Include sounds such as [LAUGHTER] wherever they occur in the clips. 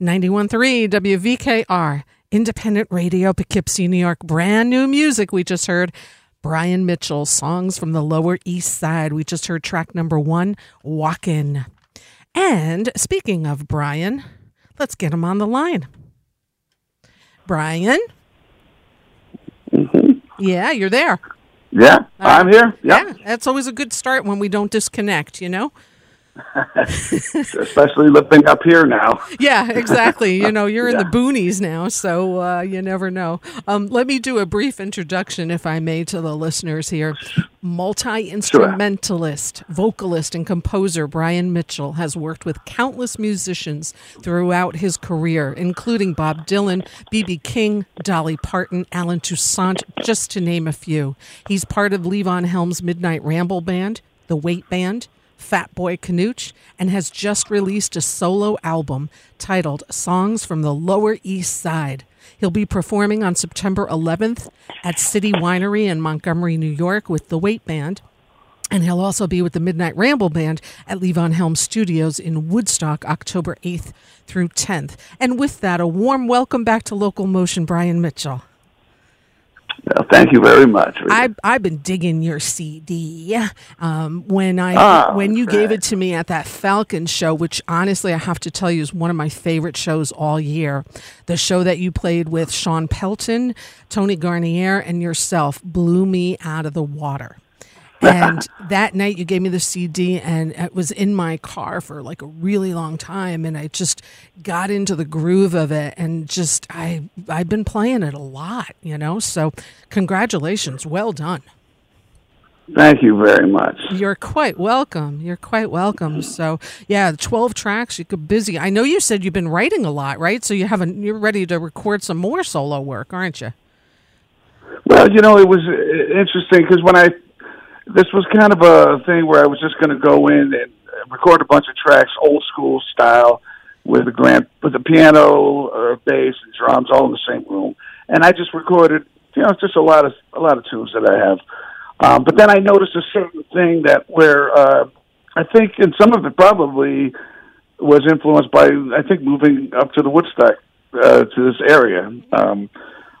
91.3 WVKR, independent radio, Poughkeepsie, New York. Brand new music we just heard. Brian Mitchell, songs from the Lower East Side. We just heard track number one, Walkin'. And speaking of Brian, let's get him on the line. Brian? Mm-hmm. Yeah, you're there. Yeah, I'm here. Yeah, Yeah, that's always a good start when we don't disconnect, you know? [LAUGHS] especially living up here now. Yeah, exactly. You know, you're in the boonies now, so uh, you never know. Um, let me do a brief introduction, if I may, to the listeners here. Multi instrumentalist, vocalist, and composer Brian Mitchell has worked with countless musicians throughout his career, including Bob Dylan, B.B. King, Dolly Parton, Allen Toussaint, just to name a few. He's part of Levon Helm's Midnight Ramble Band, the Weight Band, Fat Boy Canuch, and has just released a solo album titled Songs from the Lower East Side. He'll be performing on September 11th at City Winery in Montgomery, New York with the Weight Band. And he'll also be with the Midnight Ramble Band at Levon Helm Studios in Woodstock, October 8th through 10th. And with that, a warm welcome back to Local Motion, Brian Mitchell. Well, thank you very much. I I've been digging your CD. Um, when I Oh, when you gave it to me at that Falcon show, which honestly I have to tell you is one of my favorite shows all year. The show that you played with Shawn Pelton, Tony Garnier, and yourself blew me out of the water. And [LAUGHS] that night you gave me the CD and it was in my car for like a really long time and I just got into the groove of it and just I I've been playing it a lot, you know? So congratulations, well done. thank you very much. You're quite welcome. You're quite welcome. So, yeah, 12 tracks, you could busy. I know you said you've been writing a lot, right? So you haven't you're ready to record some more solo work, aren't you? Well, you know, it was uh, interesting because when I this was kind of a thing where I was just going to go in and record a bunch of tracks, old school style, with a grand with a piano, or bass, and drums all in the same room, and I just recorded, you know, just a lot of a lot of tunes that I have. Um, but then I noticed a certain thing that where uh, I think, and some of it probably was influenced by I think moving up to the Woodstock uh, to this area. Um,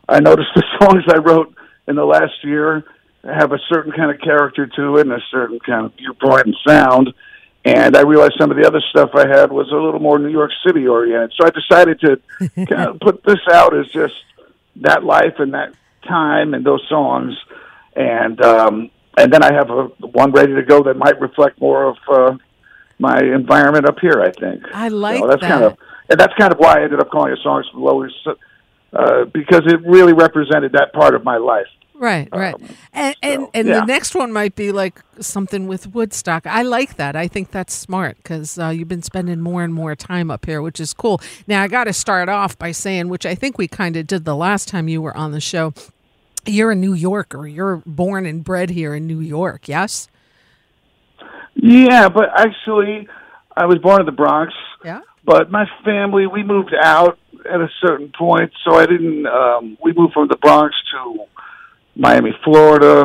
I noticed [LAUGHS] the songs I wrote in the last year have a certain kind of character to it and a certain kind of viewpoint and sound. And I realized some of the other stuff I had was a little more New York City oriented. So I decided to [LAUGHS] kind of put this out as just that life and that time and those songs. And um, and then I have a one ready to go that might reflect more of uh, my environment up here. I think I like so that's that. kind of and that's kind of why I ended up calling it songs from Lower uh, because it really represented that part of my life. Right, right. and and, so, and yeah. the next one might be like something with Woodstock. I like that. I think that's smart because uh, you've been spending more and more time up here, which is cool. Now, I got to start off by saying, which I think we kind of did the last time you were on the show, you're a New Yorker. You're born and bred here in New York, yes? Yeah, but actually, I was born in the Bronx, Yeah. but my family we moved out at a certain point, so I didn't. Um, we moved from the Bronx to Miami, Florida,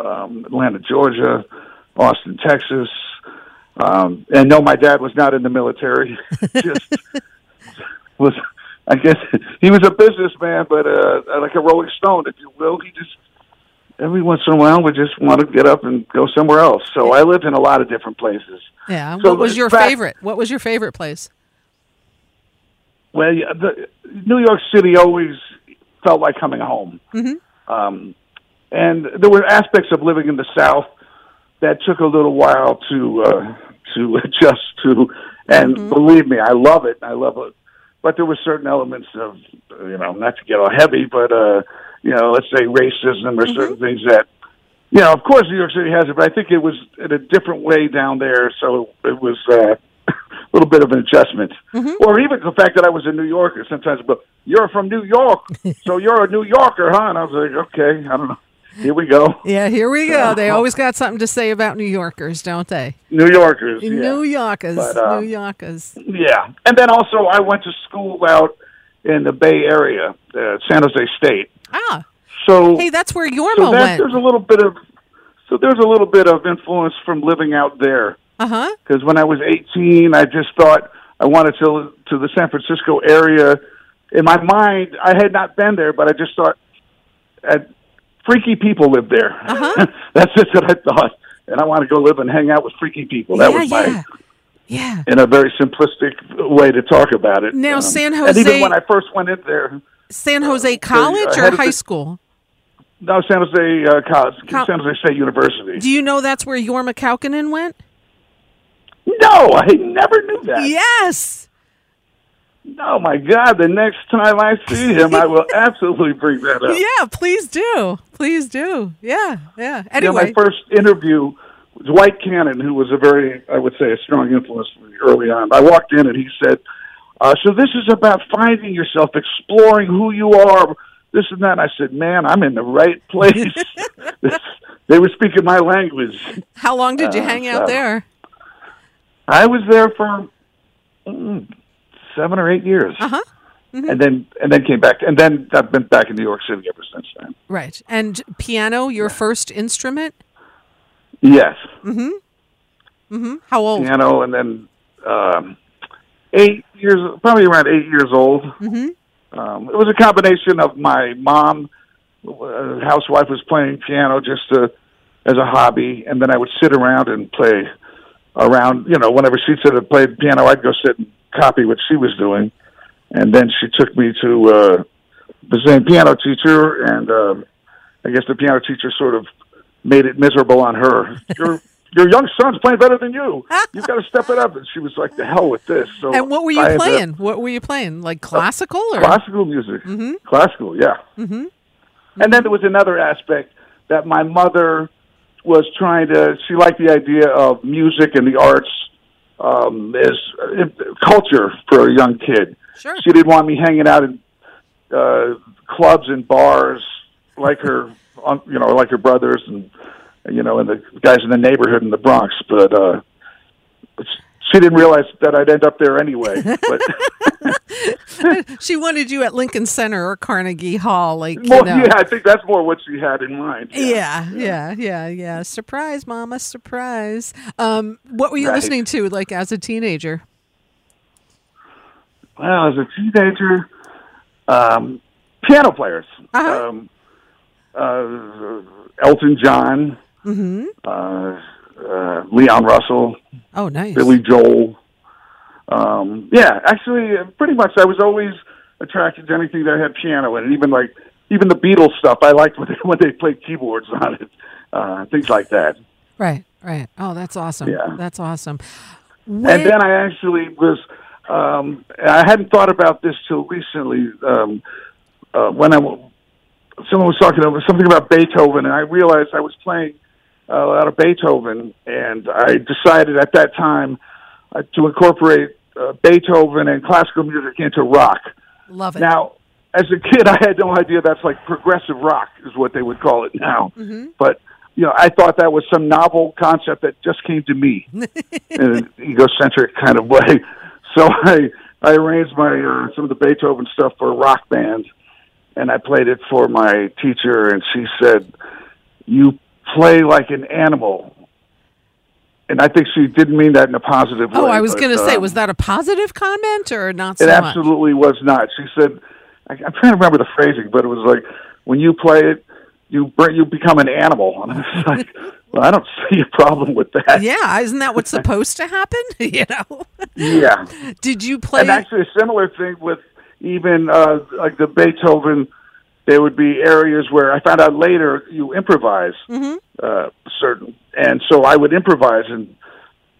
um, Atlanta, Georgia, Austin, Texas. Um, and no, my dad was not in the military. [LAUGHS] Just was, I guess, he was a businessman, but uh, like a Rolling Stone, if you will. He just every once in a while would just want to get up and go somewhere else. So I lived in a lot of different places. Yeah. So what was your back- favorite? What was your favorite place? Well, yeah, the, New York City always felt like coming home. Mm-hmm. Um, and there were aspects of living in the South that took a little while to uh, to [LAUGHS] adjust to. And believe me, I love it. I love it. But there were certain elements of, you know, not to get all heavy, but uh, you know, let's say racism or certain things that, you know, of course New York City has it, but I think it was in a different way down there. So it was uh, [LAUGHS] a little bit of an adjustment, or even the fact that I was a New Yorker. Sometimes, but you're from New York, [LAUGHS] so you're a New Yorker, huh? And I was like, okay, I don't know. Here we go, Yeah, here we go. They always got something to say about New Yorkers, don't they? New Yorkers. Yeah. New Yorkers. But, uh, New Yorkers. Yeah, and then also I went to school out in the Bay Area, uh, San Jose State. Ah, So hey, that's where Jorma so that, went. there's a little bit of so there's a little bit of influence from living out there. Uh huh. Because when I was 18, I just thought I wanted to to the San Francisco area. In my mind, I had not been there, but I just thought, uh, freaky people live there. Uh-huh. [LAUGHS] That's just what I thought, and I want to go live and hang out with freaky people. That yeah, was my, yeah, yeah. in a very simplistic way to talk about it. Now, San And even Jose- when I first went in there, San Jose College or high the- school? no, San Jose uh, College, Col- San Jose State University. Do you know that's where Jorma Kaukonen went? No, I never knew that. Yes. Oh my God! The next time I see him, I will [LAUGHS] absolutely bring that up. Yeah, please do. Please do. Yeah, yeah. Anyway, my first interview was White Cannon, who was a very, I would say, a strong influence for me early on. I walked in and he said, uh, "So this is about finding yourself, exploring who you are, this and that." And I said, "Man, I'm in the right [LAUGHS] place." [LAUGHS] They were speaking my language. how long did you uh, hang out so- there? I was there for mm, seven or eight years, Uh-huh. and then and then came back, and then I've been back in New York City ever since then. Right. And piano, your first instrument? Yes. hmm Mhm. How old? piano, and then um, eight years, probably around eight years old. Mm-hmm. Um, it was a combination of my mom, uh, housewife, was playing piano just to, as a hobby, and then I would sit around and play around. You know, whenever she said to play piano, I'd go sit and copy what she was doing, and then she took me to uh, the same piano teacher, and um I guess the piano teacher sort of made it miserable on her. [LAUGHS] Your your young son's playing better than you. [LAUGHS] You've got to step it up. And she was like, "The hell with this." So And what were you I to- playing? What were you playing? Like classical or? Classical music. Mhm. Classical, yeah. Mhm. And then there was another aspect that my mother was trying to. She liked the idea of music and the arts um, as uh, culture for a young kid. Sure. She didn't want me hanging out in uh, clubs and bars like her, [LAUGHS] you know, like her brothers and you know, and the guys in the neighborhood in the Bronx. But uh, she didn't realize that I'd end up there anyway. But [LAUGHS] she wanted you at Lincoln Center or Carnegie Hall, like you Well, know. yeah, I think that's more what she had in mind. Yeah, yeah, yeah, yeah. Surprise, mama, surprise. Um, what were you Right. listening to like as a teenager? Well, as a teenager, um, piano players, Uh-huh. um, uh, Elton John, Mm-hmm. uh, uh, Leon Russell, Oh, nice. Billy Joel. Um, yeah, actually, pretty much. I was always attracted to anything that had piano in it, even like even the Beatles stuff. I liked when they, [LAUGHS] when they played keyboards on it, uh, things like that. Right, right. Oh, that's awesome. Yeah. That's awesome. and then I actually was. Um, I hadn't thought about this till recently. Um, uh, when I someone was talking about something about Beethoven, and I realized I was playing uh, a lot of Beethoven, and I decided at that time uh, to incorporate uh, Beethoven and classical music into rock. love it. Now, as a kid, [LAUGHS] I had no idea that's like progressive rock is what they would call it now. Mhm. But you know, I thought that was some novel concept that just came to me [LAUGHS] in an egocentric kind of way. [LAUGHS] So I I arranged my uh, some of the Beethoven stuff for a rock band, and I played it for my teacher, and she said, "You play like an animal." And I think she didn't mean that in a positive way. oh, I was going to say, um, was that a positive comment or not so it much? absolutely was not. She said, I, "I'm trying to remember the phrasing, but it was like when you play it, you bring, you become an animal." And I was like, "Well, I don't [LAUGHS] see a problem with that." Yeah, isn't that what's supposed to happen? [LAUGHS] you know. Yeah. Did you play? And actually, a similar thing with even uh, like the Beethoven. There would be areas where I found out later you improvise Mhm. uh, certain, and so I would improvise, and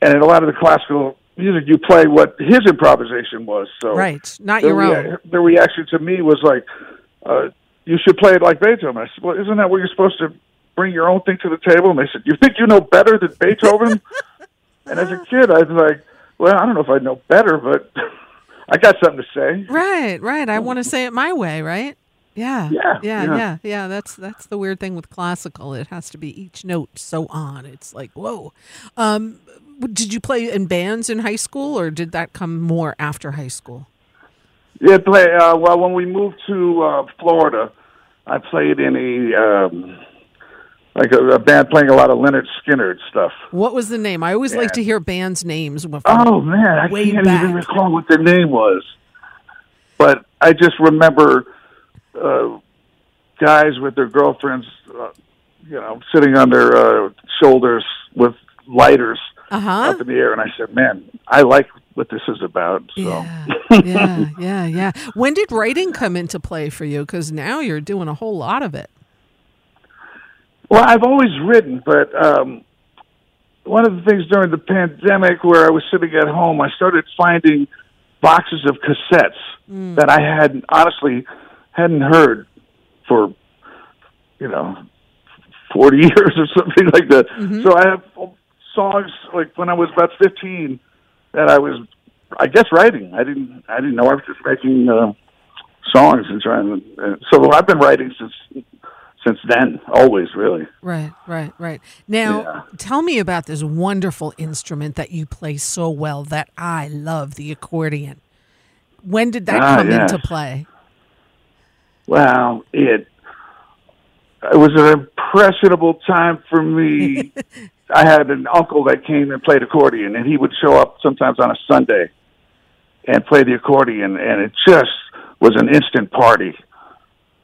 and in a lot of the classical music, you play what his improvisation was. So Right, not your rea- own. the reaction to me was like, uh, "You should play it like Beethoven." I said, "Well, isn't that what you're supposed to bring your own thing to the table?" And they said, "You think you know better than Beethoven?" [LAUGHS] and as a kid, I was like, "Well, I don't know if I know better, but [LAUGHS] I got something to say." Right, right. I [LAUGHS] want to say it my way, right? Yeah. Yeah, Yeah, yeah. yeah, yeah. That's that's the weird thing with classical. It has to be each note so on. It's like, whoa. Um did you play in bands in high school or did that come more after high school? Yeah, play. Uh, well, when we moved to uh, Florida, I played in a um, like a, a band playing a lot of Lynyrd Skynyrd stuff. What was the name? I always Yeah. like to hear bands' names. Oh man, I can't back. even recall what the name was. But I just remember uh, guys with their girlfriends, uh, you know, sitting on their uh, shoulders with lighters Uh huh. up in the air, and I said, "Man, I like what this is about." So. Yeah, [LAUGHS] yeah, yeah, yeah. When did writing come into play for you? Because now you're doing a whole lot of it. Well, I've always written, but um, one of the things during the pandemic where I was sitting at home, I started finding boxes of cassettes that I had honestly hadn't heard for, you know, 40 [LAUGHS] years or something like that. So I have songs like when I was about 15 that I was, I guess, writing. I didn't, I didn't know I was just making uh, songs and trying. To, uh, so I've been writing since since then, always really. Right, right, right. Now, Yeah. tell me about this wonderful instrument that you play so well that I love, the accordion. When did that Ah, come yes. into play? Well, it it was an impressionable time for me. [LAUGHS] I had an uncle that came and played accordion, and he would show up sometimes on a Sunday and play the accordion, and it just was an instant party.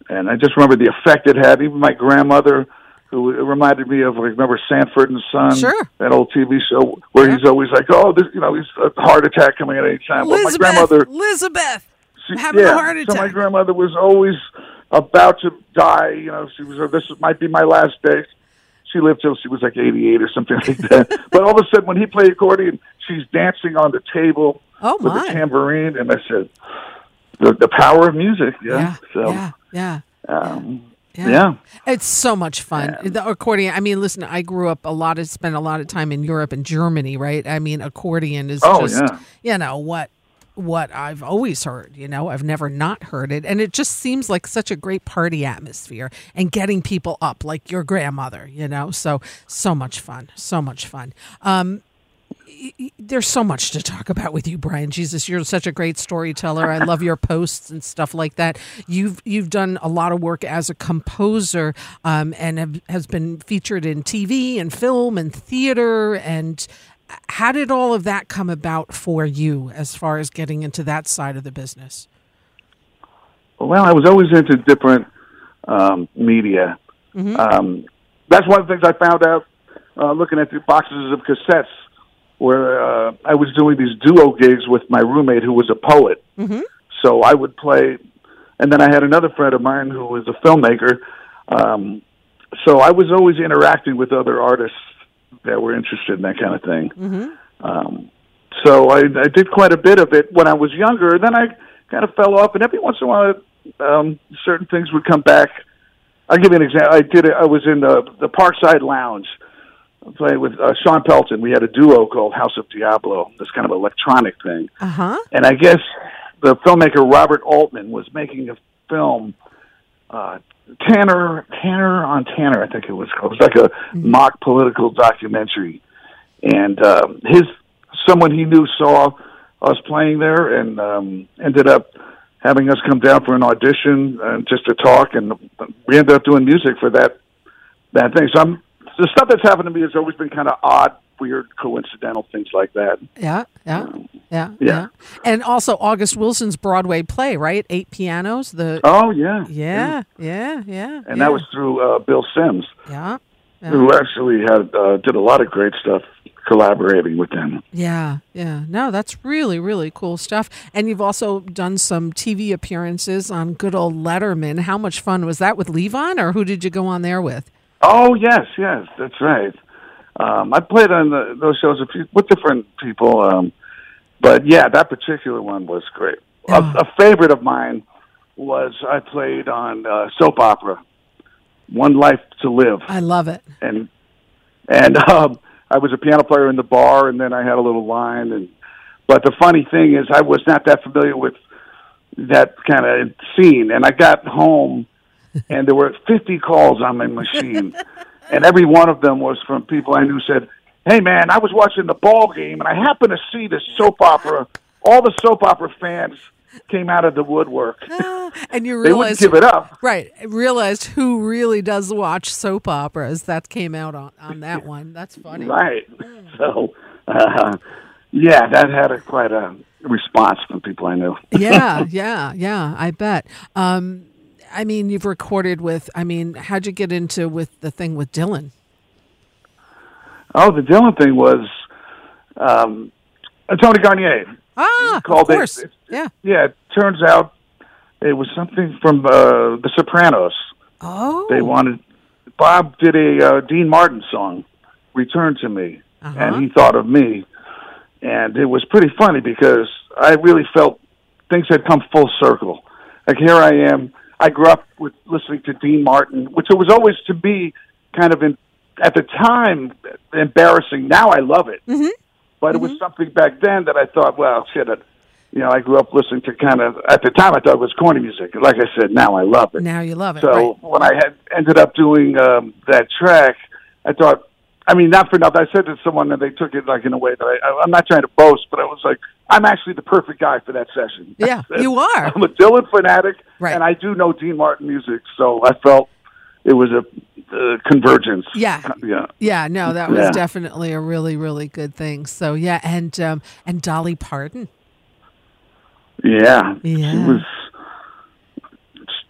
And I just remember the effect it had. Even my grandmother, who it reminded me of, remember Sanford and Son, Sure. that old TV show where Yeah. he's always like, "Oh, this, you know, he's a heart attack coming at any time." But my grandmother, Elizabeth, she, having yeah, a heart So my grandmother was always about to die. You know, she was. This might be my last day. She lived till she was like eighty-eight or something like that. [LAUGHS] but all of a sudden, when he played accordion, she's dancing on the table Oh, with my. a tambourine, and I said, "The, the power of music." Yeah. yeah, so, yeah, yeah. Um, Yeah. yeah. It's so much fun. The accordion. I mean, listen, I grew up a lot of spent a lot of time in Europe and Germany, right? I mean, accordion is Oh, just yeah. you know what what I've always heard, you know. I've never not heard it. And it just seems like such a great party atmosphere and getting people up like your grandmother, you know. So so much fun. So much fun. Um there's so much to talk about with you, Brian. Jesus, you're such a great storyteller. I love your posts and stuff like that. You've you've done a lot of work as a composer, um, and have, has been featured in TV and film and theater. And how did all of that come about for you, as far as getting into that side of the business? Well, I was always into different um, media. Um, that's one of the things I found out uh, looking at the boxes of cassettes, where uh, I was doing these duo gigs with my roommate who was a poet. Mm-hmm. So I would play, and then I had another friend of mine who was a filmmaker. Um, so I was always interacting with other artists that were interested in that kind of thing. Mm-hmm. Um, so I, I did quite a bit of it when I was younger. Then I kind of fell off, and every once in a while, um, certain things would come back. I'll give you an example. I did it. I was in the the Parkside Lounge playing with uh, Shawn Pelton. We had a duo called House of Diablo. This kind of electronic thing, Uh huh. and I guess the filmmaker Robert Altman was making a film. Uh, Tanner, Tanner on Tanner, I think it was called. It was like a mock political documentary, and um, his someone he knew saw us playing there and um, ended up having us come down for an audition and just to talk, and we ended up doing music for that that thing. So I'm the stuff that's happened to me has always been kind of odd, weird, coincidental things like that. Yeah, yeah, yeah, yeah, Yeah. And also August Wilson's Broadway play, right? Eight pianos. The Oh yeah, yeah, yeah, yeah. and that was through uh, Bill Sims, yeah, yeah. who actually had uh, did a lot of great stuff collaborating with them. Yeah, yeah. No, that's really, really cool stuff. And you've also done some TV appearances on good old Letterman. How much fun was that with Levon, or who did you go on there with? Oh yes, yes, that's right. Um, I played on the, those shows a few, with different people, um, but yeah, that particular one was great. Yeah. A, a favorite of mine was I played on uh, soap opera, One Life to Live, I love it. and and um, I was a piano player in the bar, and then I had a little line. And but the funny thing is, I was not that familiar with that kind of scene, and I got home, [LAUGHS] and there were fifty calls on my machine, [LAUGHS] and every one of them was from people I knew. Said, "Hey, man, I was watching the ball game, and I happened to see this soap opera. All the soap opera fans." came out of the woodwork. [LAUGHS] and you realized give it up. right realized who really does watch soap operas. That came out on, on that [LAUGHS] one. That's funny. Right. [LAUGHS] So, uh, yeah, that had a, quite a response from people I knew. yeah, yeah, yeah. I bet. Um, I mean, you've recorded with. I mean, how'd you get into with the thing with Dylan? Oh, the Dylan thing was um, uh, Tony Garnier. Ah, called of course. It, yeah. Yeah. It turns out it was something from uh, The Sopranos. Oh. They wanted. Bob did a uh, Dean Martin song, "Return to Me," Uh-huh. and he thought of me, and it was pretty funny because I really felt things had come full circle. Like here I am. I grew up with listening to Dean Martin, which it was always to be kind of in at the time embarrassing. Now I love it, Mhm. but it was something back then that I thought, well, shit. It, you know, I grew up listening to kind of at the time I thought it was corny music. Like I said, now I love it. Now you love it. So right. when I had ended up doing um, that track, I thought, I mean, not for nothing. I said to someone and they took it like in a way that I, I, I'm not trying to boast, but I was like, I'm actually the perfect guy for that session. [LAUGHS] Yeah, you are. I'm a Dylan fanatic, Right. and I do know Dean Martin music, so I felt it was a, uh convergence. Yeah. yeah. Yeah, no, that was Yeah. definitely a really, really good thing. So yeah, and um, and Dolly Parton. Yeah. She was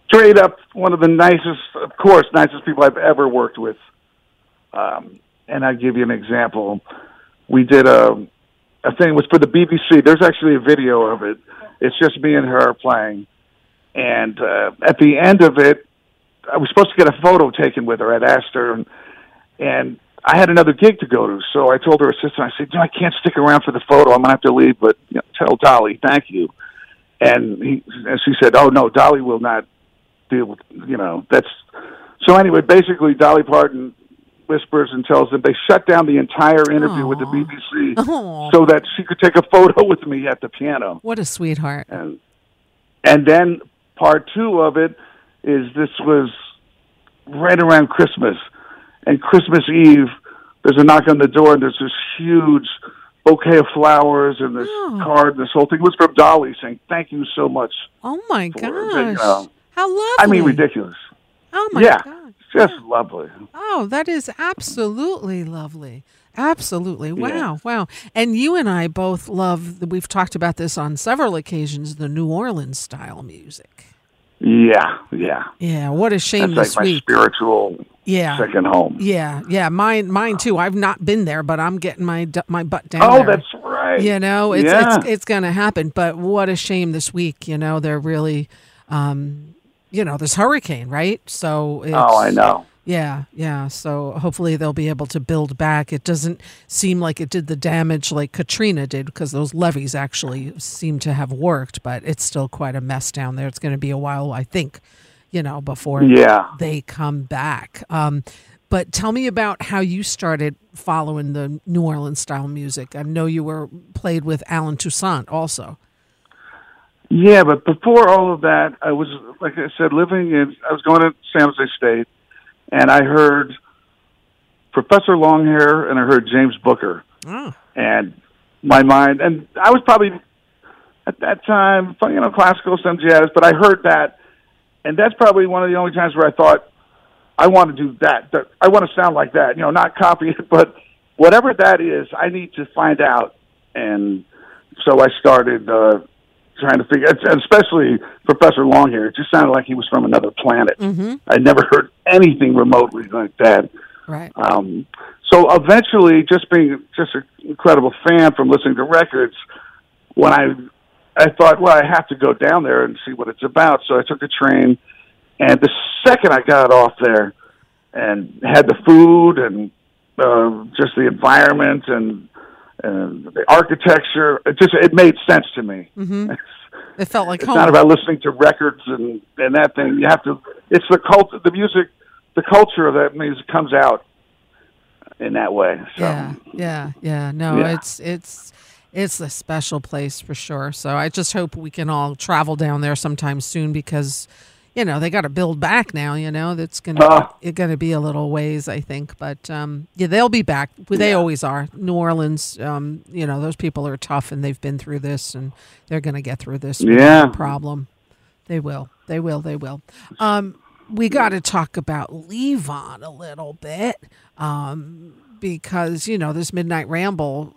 straight up one of the nicest, of course, nicest people I've ever worked with. Um, and I'll give you an example. We did a, a thing, was for the BBC. There's actually a video of it. It's just me and her playing. And uh, at the end of it, I was supposed to get a photo taken with her. I'd asked her, and, and I had another gig to go to. So I told her assistant, I said, no, I can't stick around for the photo. I'm to have to leave, but you know, tell Dolly, thank you and he and she said, "Oh no, Dolly will not deal with you know that's." So anyway, basically, Dolly Parton whispers and tells them they shut down the entire interview with the BBC Oh, [LAUGHS] so that she could take a photo with me at the piano, what a sweetheart. and and then part two of it is this was right around Christmas, and Christmas Eve. There's a knock on the door, and there's this huge bouquet of flowers and this Oh. card. And this whole thing was from Dolly saying, "Thank you so much." Oh my gosh, you know, how lovely! I mean, ridiculous. Oh my yeah, gosh. Just lovely. Oh, that is absolutely lovely. Absolutely. Wow. Yeah. Wow. And you and I both love, we've talked about this on several occasions, the New Orleans style music. Yeah, yeah. Yeah. What a shame That's this like my week. spiritual Yeah. second home. Yeah. Yeah. Mine, mine too. I've not been there, but I'm getting my, my butt down Oh, there. that's right. You know, it's, yeah. it's, it's going to happen. But what a shame this week. You know, they're really, um, you know, this hurricane, right? So it's, oh, I know. Yeah, yeah. So hopefully they'll be able to build back. It doesn't seem like it did the damage like Katrina did because those levees actually seem to have worked, but it's still quite a mess down there. It's going to be a while, I think, you know, before Yeah. they come back. Um, but tell me about how you started following the New Orleans style music. I know you were played with Allen Toussaint also. Yeah, but before all of that, I was, like I said, living in, I was going to San Jose State, and I heard Professor Longhair and I heard James Booker. Oh, and my mind and I was probably at that time you know classical some jazz but I heard that and that's probably one of the only times where I thought I want to do that that I want to sound like that you know not copy it but whatever that is I need to find out and so I started uh trying to figure especially Professor Longhair it just sounded like he was from another planet mm-hmm. I'd never heard anything remotely like that right. um, so eventually, just being just an incredible fan from listening to records, when I I thought, well, I have to go down there and see what it's about. So I took a train, and the second I got off there, and had the food and uh, just the environment and and the architecture, it just it made sense to me. Mm-hmm. [LAUGHS] It felt like home. It's home. not about listening to records and and that thing. You have to. It's the cult, the music, the culture of that music comes out in that way. So Yeah, yeah, yeah. No, Yeah. it's it's it's a special place for sure. So I just hope we can all travel down there sometime soon because, you know they got to build back now. You know that's gonna uh, it's gonna be a little ways, I think. But um, yeah, they'll be back. They yeah. always are. New Orleans, um, you know, those people are tough and they've been through this and they're gonna get through this. Yeah, problem. They will. They will. They will. Um, we got to talk about Levon a little bit um, because you know this Midnight Ramble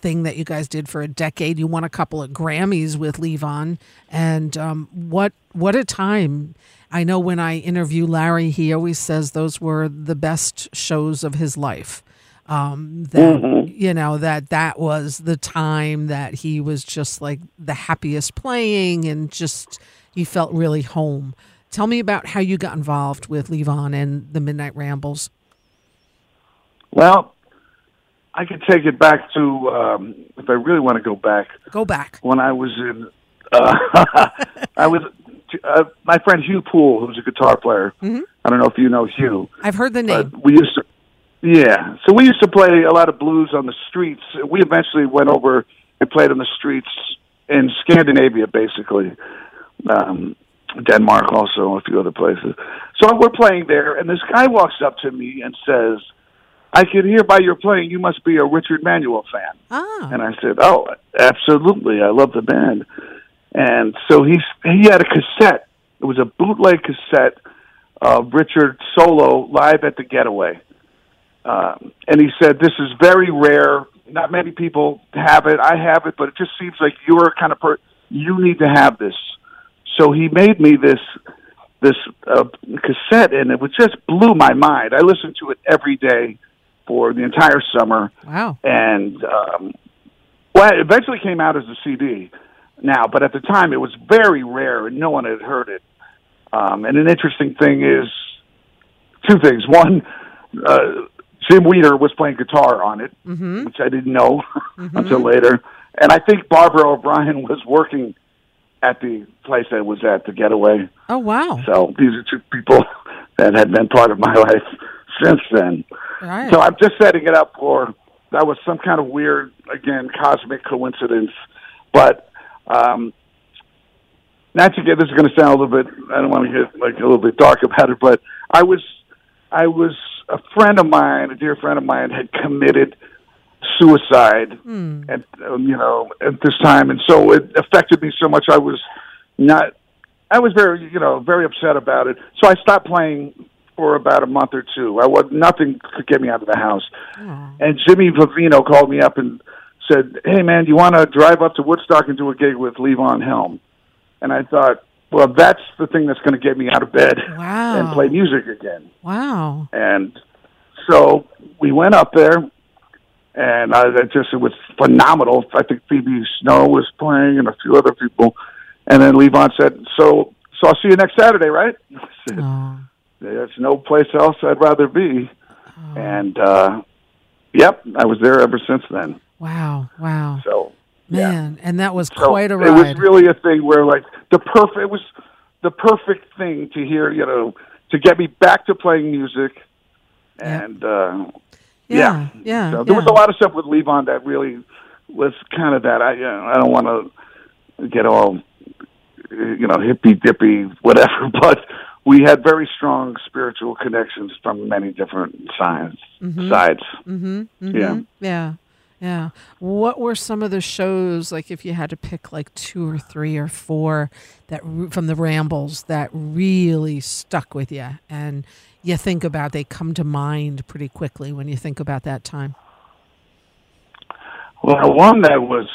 thing that you guys did for a decade. You won a couple of Grammys with Levon, and um, what what a time! I know when I interview Larry, he always says those were the best shows of his life. Um, that mm-hmm. you know that that was the time that he was just like the happiest playing, and just he felt really home. Tell me about how you got involved with Levon and the Midnight Rambles. Well, I could take it back to um, if I really want to go back. Go back when I was in. Uh, [LAUGHS] I was uh, my friend Hugh Pool, who's a guitar player. Mm-hmm. I don't know if you know Hugh. I've heard the name. we used to, yeah. So we used to play a lot of blues on the streets. We eventually went over and played on the streets in Scandinavia, basically. Um, Denmark, also a few other places. So we're playing there, and this guy walks up to me and says I could hear by your playing you must be a Richard Manuel fan. Ah. And I said, Oh, absolutely. I love the band. And so he he had a cassette. It was a bootleg cassette of Richard solo live at the Getaway. Um, and he said, This is very rare. Not many people have it. I have it, but it just seems like you're kind of per you need to have this. So he made me this this uh, cassette, and it was just blew my mind. I listened to it every day for the entire summer. Wow! And um, well, it eventually came out as a CD now, but at the time it was very rare and no one had heard it. Um, and an interesting thing is two things. One, uh, Jim Weider was playing guitar on it, mm-hmm. which I didn't know [LAUGHS] mm-hmm. until later. And I think Barbara O'Brien was working at the place I was at, the Getaway. Oh wow! So these are two people [LAUGHS] that had been part of my life since then. Right. So I'm just setting it up for that was some kind of weird, again, cosmic coincidence. But um, not to get this is going to sound a little bit. I don't want to get like a little bit dark about it, but I was, I was a friend of mine, a dear friend of mine, had committed suicide mm. at um, you know at this time, and so it affected me so much. I was not. I was very you know very upset about it. So I stopped playing for about a month or two. I was nothing could get me out of the house. And Jimmy Vivino called me up and said, "Hey man, do you want to drive up to Woodstock and do a gig with Levon Helm?" And I thought, well, that's the thing that's going to get me out of bed wow. and play music again. Wow! And so we went up there, and I, it just it was phenomenal. I think Phoebe Snow was playing and a few other people, and then Levon said, "So, so I'll see you next Saturday, right?" [LAUGHS] I said, there's no place else I'd rather be. Oh. And uh yep, I was there ever since then. Wow, wow. So man, yeah. and that was so quite a ride. It was really a thing where like the perfect it was the perfect thing to hear, you know, to get me back to playing music and uh yeah, yeah. yeah so there yeah. was a lot of stuff with Levon that really was kind of that I you know, I don't want to get all you know hippy dippy whatever, [LAUGHS] but we had very strong spiritual connections from many different sides. Mm-hmm. Sides. Mm-hmm. Mm-hmm. Yeah. Yeah. Yeah. What were some of the shows like if you had to pick like two or three or four that from the Rambles that really stuck with you and you think about they come to mind pretty quickly when you think about that time? Well, one that was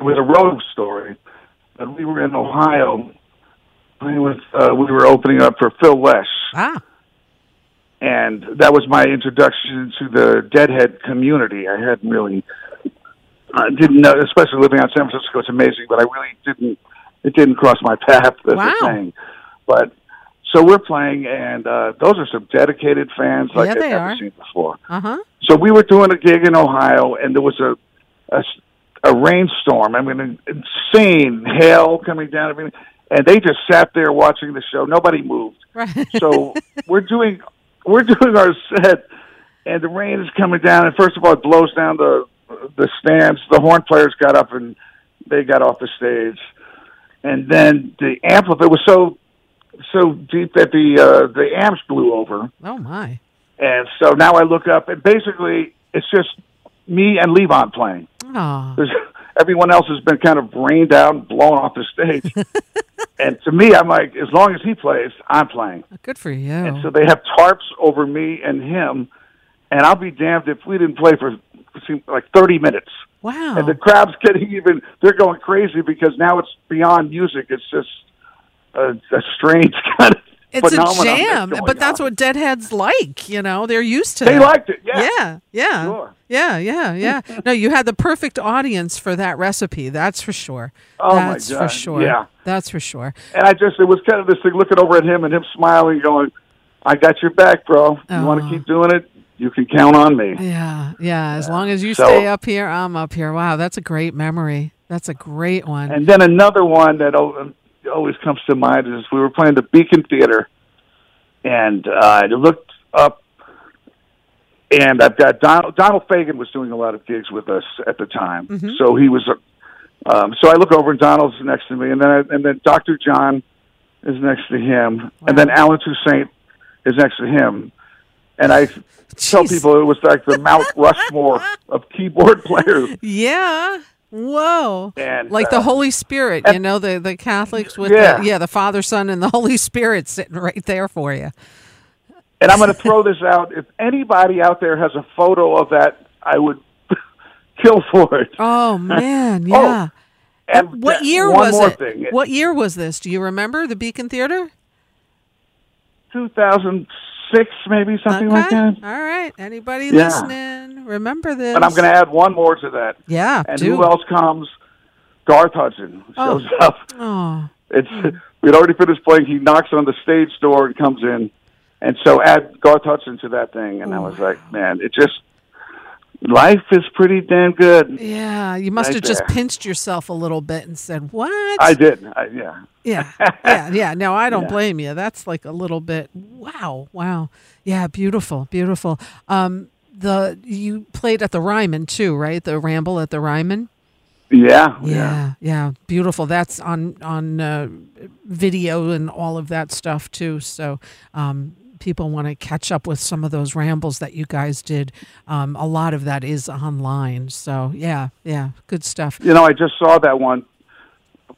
was a road story. But we were in Ohio I was uh, we were opening up for Phil Lesh. Ah. And that was my introduction to the Deadhead community. I hadn't really, I didn't know, especially living out San Francisco. It's amazing, but I really didn't. It didn't cross my path. As wow. a thing. But so we're playing, and uh, those are some dedicated fans like yeah, I've never are. seen before. Uh huh. So we were doing a gig in Ohio, and there was a a, a rainstorm. I mean, insane hail coming down. Everything and they just sat there watching the show. Nobody moved. Right. so [LAUGHS] we're doing we're doing our set, and the rain is coming down. And first of all, it blows down the the stands. The horn players got up and they got off the stage, and then the amplifier was so so deep that the uh, the amps blew over. Oh my! And so now I look up, and basically it's just me and Levon playing. Oh. Everyone else has been kind of rained out and blown off the stage. [LAUGHS] and to me, I'm like, as long as he plays, I'm playing. Good for you. And so they have tarps over me and him, and I'll be damned if we didn't play for like 30 minutes. Wow. And the crowd's getting even, they're going crazy because now it's beyond music. It's just a, a strange [LAUGHS] kind of it's a jam, that's but that's on. what Deadheads like. You know, they're used to. They that. liked it. Yeah. Yeah. Yeah. Sure. Yeah. Yeah. Yeah. [LAUGHS] no, you had the perfect audience for that recipe. That's for sure. Oh that's my God. for sure. Yeah. That's for sure. And I just, it was kind of this thing looking over at him and him smiling, going, I got your back, bro. You Oh. want to keep doing it? You can count on me. Yeah. Yeah. As long as you So- stay up here, I'm up here. Wow. That's a great memory. That's a great one. And then another one that al- always comes to mind is we were playing the Beacon Theater, and uh, I looked up, and I've got Donald, Donald Fagen was doing a lot of gigs with us at the time, Mhm. so he was. Um, so I look over, and Donald's next to me, and then I, and then Doctor John is next to him, and then Allen Toussaint is next to him, and I [LAUGHS] tell people it was like the Mount [LAUGHS] Rushmore of keyboard players. Yeah. Whoa. And Like uh, the Holy Spirit, you know, the, the Catholics with Yeah. the, yeah, the Father, Son, and the Holy Spirit sitting right there for you. And I'm going to throw this out. If anybody out there has a photo of that, I would [LAUGHS] kill for it. Oh [LAUGHS] man, yeah. And what year one was more it? Thing. What year was this? Do you remember the Beacon Theater? 2006, maybe something okay. like that. All right. Anybody Yeah. listening? Remember this? But I'm going to add one more to that. Yeah. And do. who else comes? Garth Hudson Oh. shows up. [LAUGHS] Oh. It's we'd already finished playing. He knocks on the stage door and comes in, and so add Garth Hudson to that thing. And I was oh, like, man, it just life is pretty damn good. Yeah. You must Right have just there. pinched yourself a little bit and said, "What?" I did. I, yeah. Yeah, [LAUGHS] yeah, yeah. No, I don't Yeah. blame you. That's like a little bit. Wow, wow. Yeah, beautiful, beautiful. Um, the you played at the Ryman too, right? The Ramble at the Ryman. Yeah. Yeah, yeah, beautiful. That's on on uh, video and all of that stuff too. So. Um, People want to catch up with some of those rambles that you guys did. Um, a lot of that is online. So, yeah, yeah, good stuff. You know, I just saw that one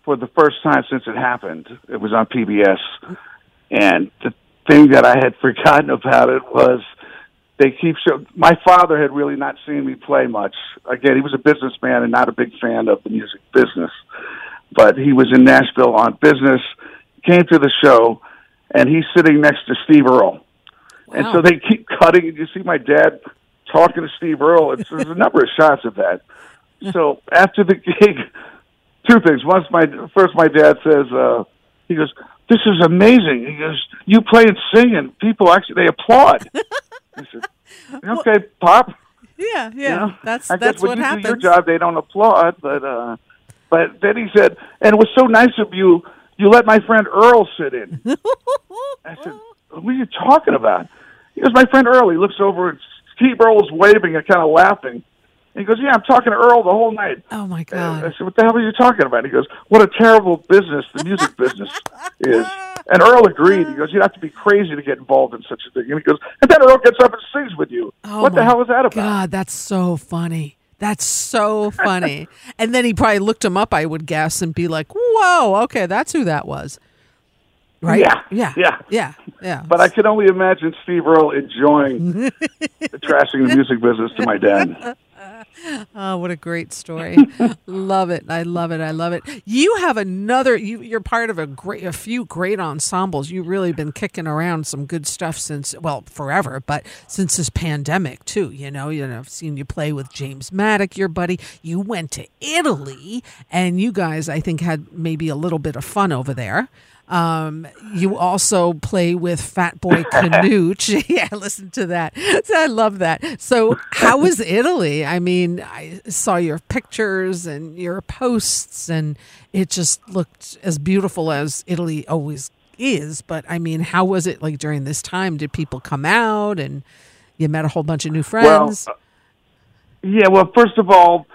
for the first time since it happened. It was on PBS, and the thing that I had [LAUGHS] forgotten about it was they keep show. My father had really not seen me play much. Again, he was a businessman and not a big fan of the music business, but he was in Nashville on business. Came to the show, and he's sitting next to Steve Earle. And so they keep cutting, and you see my dad talking to Steve Earle. It's, there's a number of shots of that. So after the gig, [LAUGHS] two things. Once my first, my dad says, uh, he goes, "This is amazing." He goes, "You play and sing, and people actually they applaud." [LAUGHS] I said, "Okay, Pop." Yeah, yeah. You know, that's I that's guess when what you happens. do your job, they don't applaud. But uh, but then he said, "And it was so nice of you. You let my friend Earl sit in." [LAUGHS] I said, "What are you talking about?" He goes, "My friend Earl." He looks over and Steve Earle's waving and kind of laughing. And he goes, "Yeah, I'm talking to Earl the whole night." Oh my god. I said, "What the hell are you talking about?" He goes, "What a terrible business the music [LAUGHS] business is." And Earl agreed. He goes, "You'd have to be crazy to get involved in such a thing." And he goes, "And then Earl gets up and sings with you. Oh what the hell is that about?" God, that's so funny. That's so funny. [LAUGHS] and then he probably looked him up, I would guess, and be like, "Whoa, okay, that's who that was." Right? Yeah, yeah, yeah. yeah, yeah. But I can only imagine Steve Earle enjoying [LAUGHS] trashing the music business to my dad. [LAUGHS] [LAUGHS] Oh, what a great story! love it. I love it. I love it. You have another. You, you're part of a great, a few great ensembles. You've really been kicking around some good stuff since, well, forever, but since this pandemic too. You know, you know, I've seen you play with James Maddock, your buddy. You went to Italy, and you guys, I think, had maybe a little bit of fun over there. Um, you also play with Fat Boy [LAUGHS] Canooch. [LAUGHS] yeah, listen to that. So [LAUGHS] I love that. So, how was Italy? I mean, I saw your pictures and your posts, and it just looked as beautiful as Italy always is. But I mean, how was it like during this time? Did people come out and you met a whole bunch of new friends? Well, yeah. Well, first of all,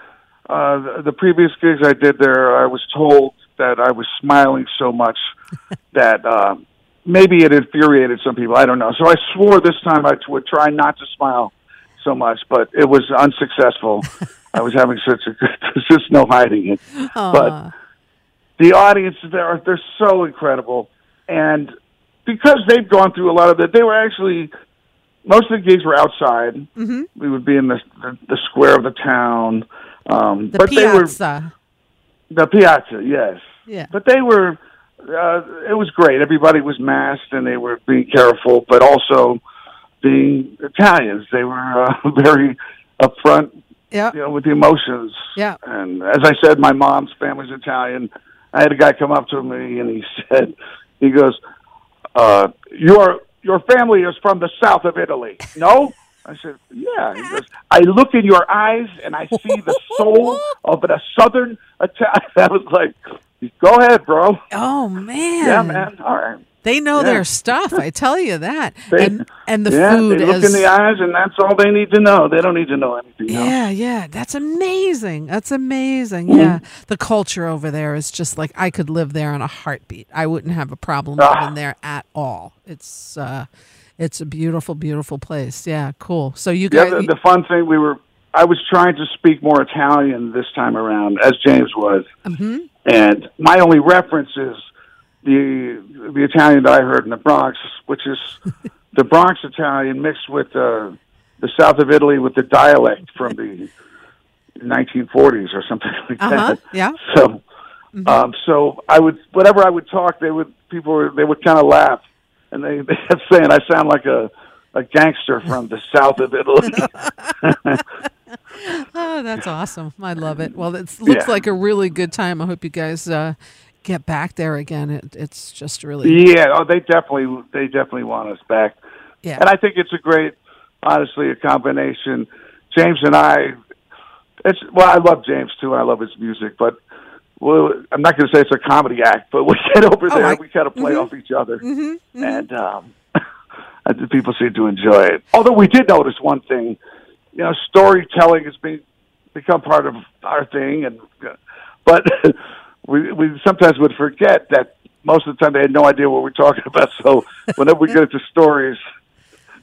uh, the, the previous gigs I did there, I was told that I was smiling so much [LAUGHS] that uh, maybe it infuriated some people. I don't know. So I swore this time I would try not to smile so much, but it was unsuccessful. [LAUGHS] I was having such a good, [LAUGHS] there's just no hiding it. Aw. But the audience there are they're so incredible, and because they've gone through a lot of that, they were actually most of the gigs were outside. Mhm. We would be in the the, the square of the town, um, the but they were piazza. the piazza, yes. Yeah. But they were, uh, it was great. Everybody was masked and they were being careful, but also being Italians. They were uh, [LAUGHS] very upfront, Yeah. you know, with the emotions. Yeah. And as I said, my mom's family's Italian. I had a guy come up to me and he [LAUGHS] said, he goes, uh, your, your family is from the south of Italy. No? I said, yeah. He goes, I look in your eyes and I see the soul [LAUGHS] of a southern Italian. I was like, go ahead, bro. Oh man. Yeah, man. All right. They know Yeah. their stuff. I tell you that. [LAUGHS] They- and and the yeah, food they look is in the eyes and that's all they need to know. They don't need to know anything else. Yeah, yeah, that's amazing. That's amazing. Mm-hmm. Yeah, the culture over there is just like I could live there in a heartbeat. I wouldn't have a problem Ah. living there at all. It's uh, it's a beautiful, beautiful place. Yeah, cool. So you Yeah, guys, the, the fun thing we were, I was trying to speak more Italian this time around, as James was, Mhm. And my only reference is the the Italian that I heard in the Bronx, which is [LAUGHS] the Bronx Italian mixed with uh, the south of Italy with the dialect from the 1940s or something like uh huh, that. yeah, [LAUGHS] So, um, so I would whatever I would talk, they would people were, they would kind of laugh, and they [LAUGHS] they kept saying I sound like a a gangster from the south of Italy. Oh, that's awesome. I love it. Well, it looks Yeah. like a really good time. I hope you guys uh, get back there again. It, it's just really, yeah, oh, they definitely they definitely want us back, yeah, and I think it's a great, honestly, a combination. James and I, it's well, I love James too. And I love his music, but. Well, I'm not going to say it's a comedy act, but we get over Oh, there, I- we kind of play mhm. off each other. hmm and um, [LAUGHS] people seem to enjoy it. Although we did notice one thing, you know, storytelling has been become part of our thing, and [LAUGHS] but [LAUGHS] we we sometimes would forget that most of the time they had no idea what we're talking about. So whenever we [LAUGHS] get into stories,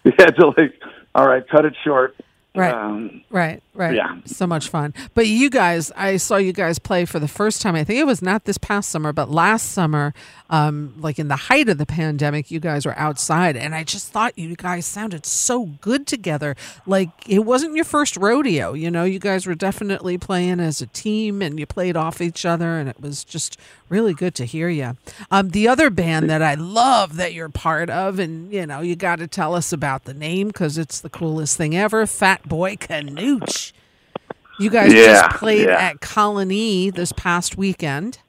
we had to like, all right, cut it short. Right. Um, Right, right. Yeah. So much fun. But you guys, I saw you guys play for the first time. I think it was not this past summer, but last summer, um, like in the height of the pandemic, you guys were outside. And I just thought you guys sounded so good together. Like it wasn't your first rodeo. You know, you guys were definitely playing as a team and you played off each other. And it was just really good to hear you. Um, the other band that I love that you're part of, and you know, you got to tell us about the name because it's the coolest thing ever Fat Boy Canooch. You guys Yeah, just played yeah. at Colony this past weekend.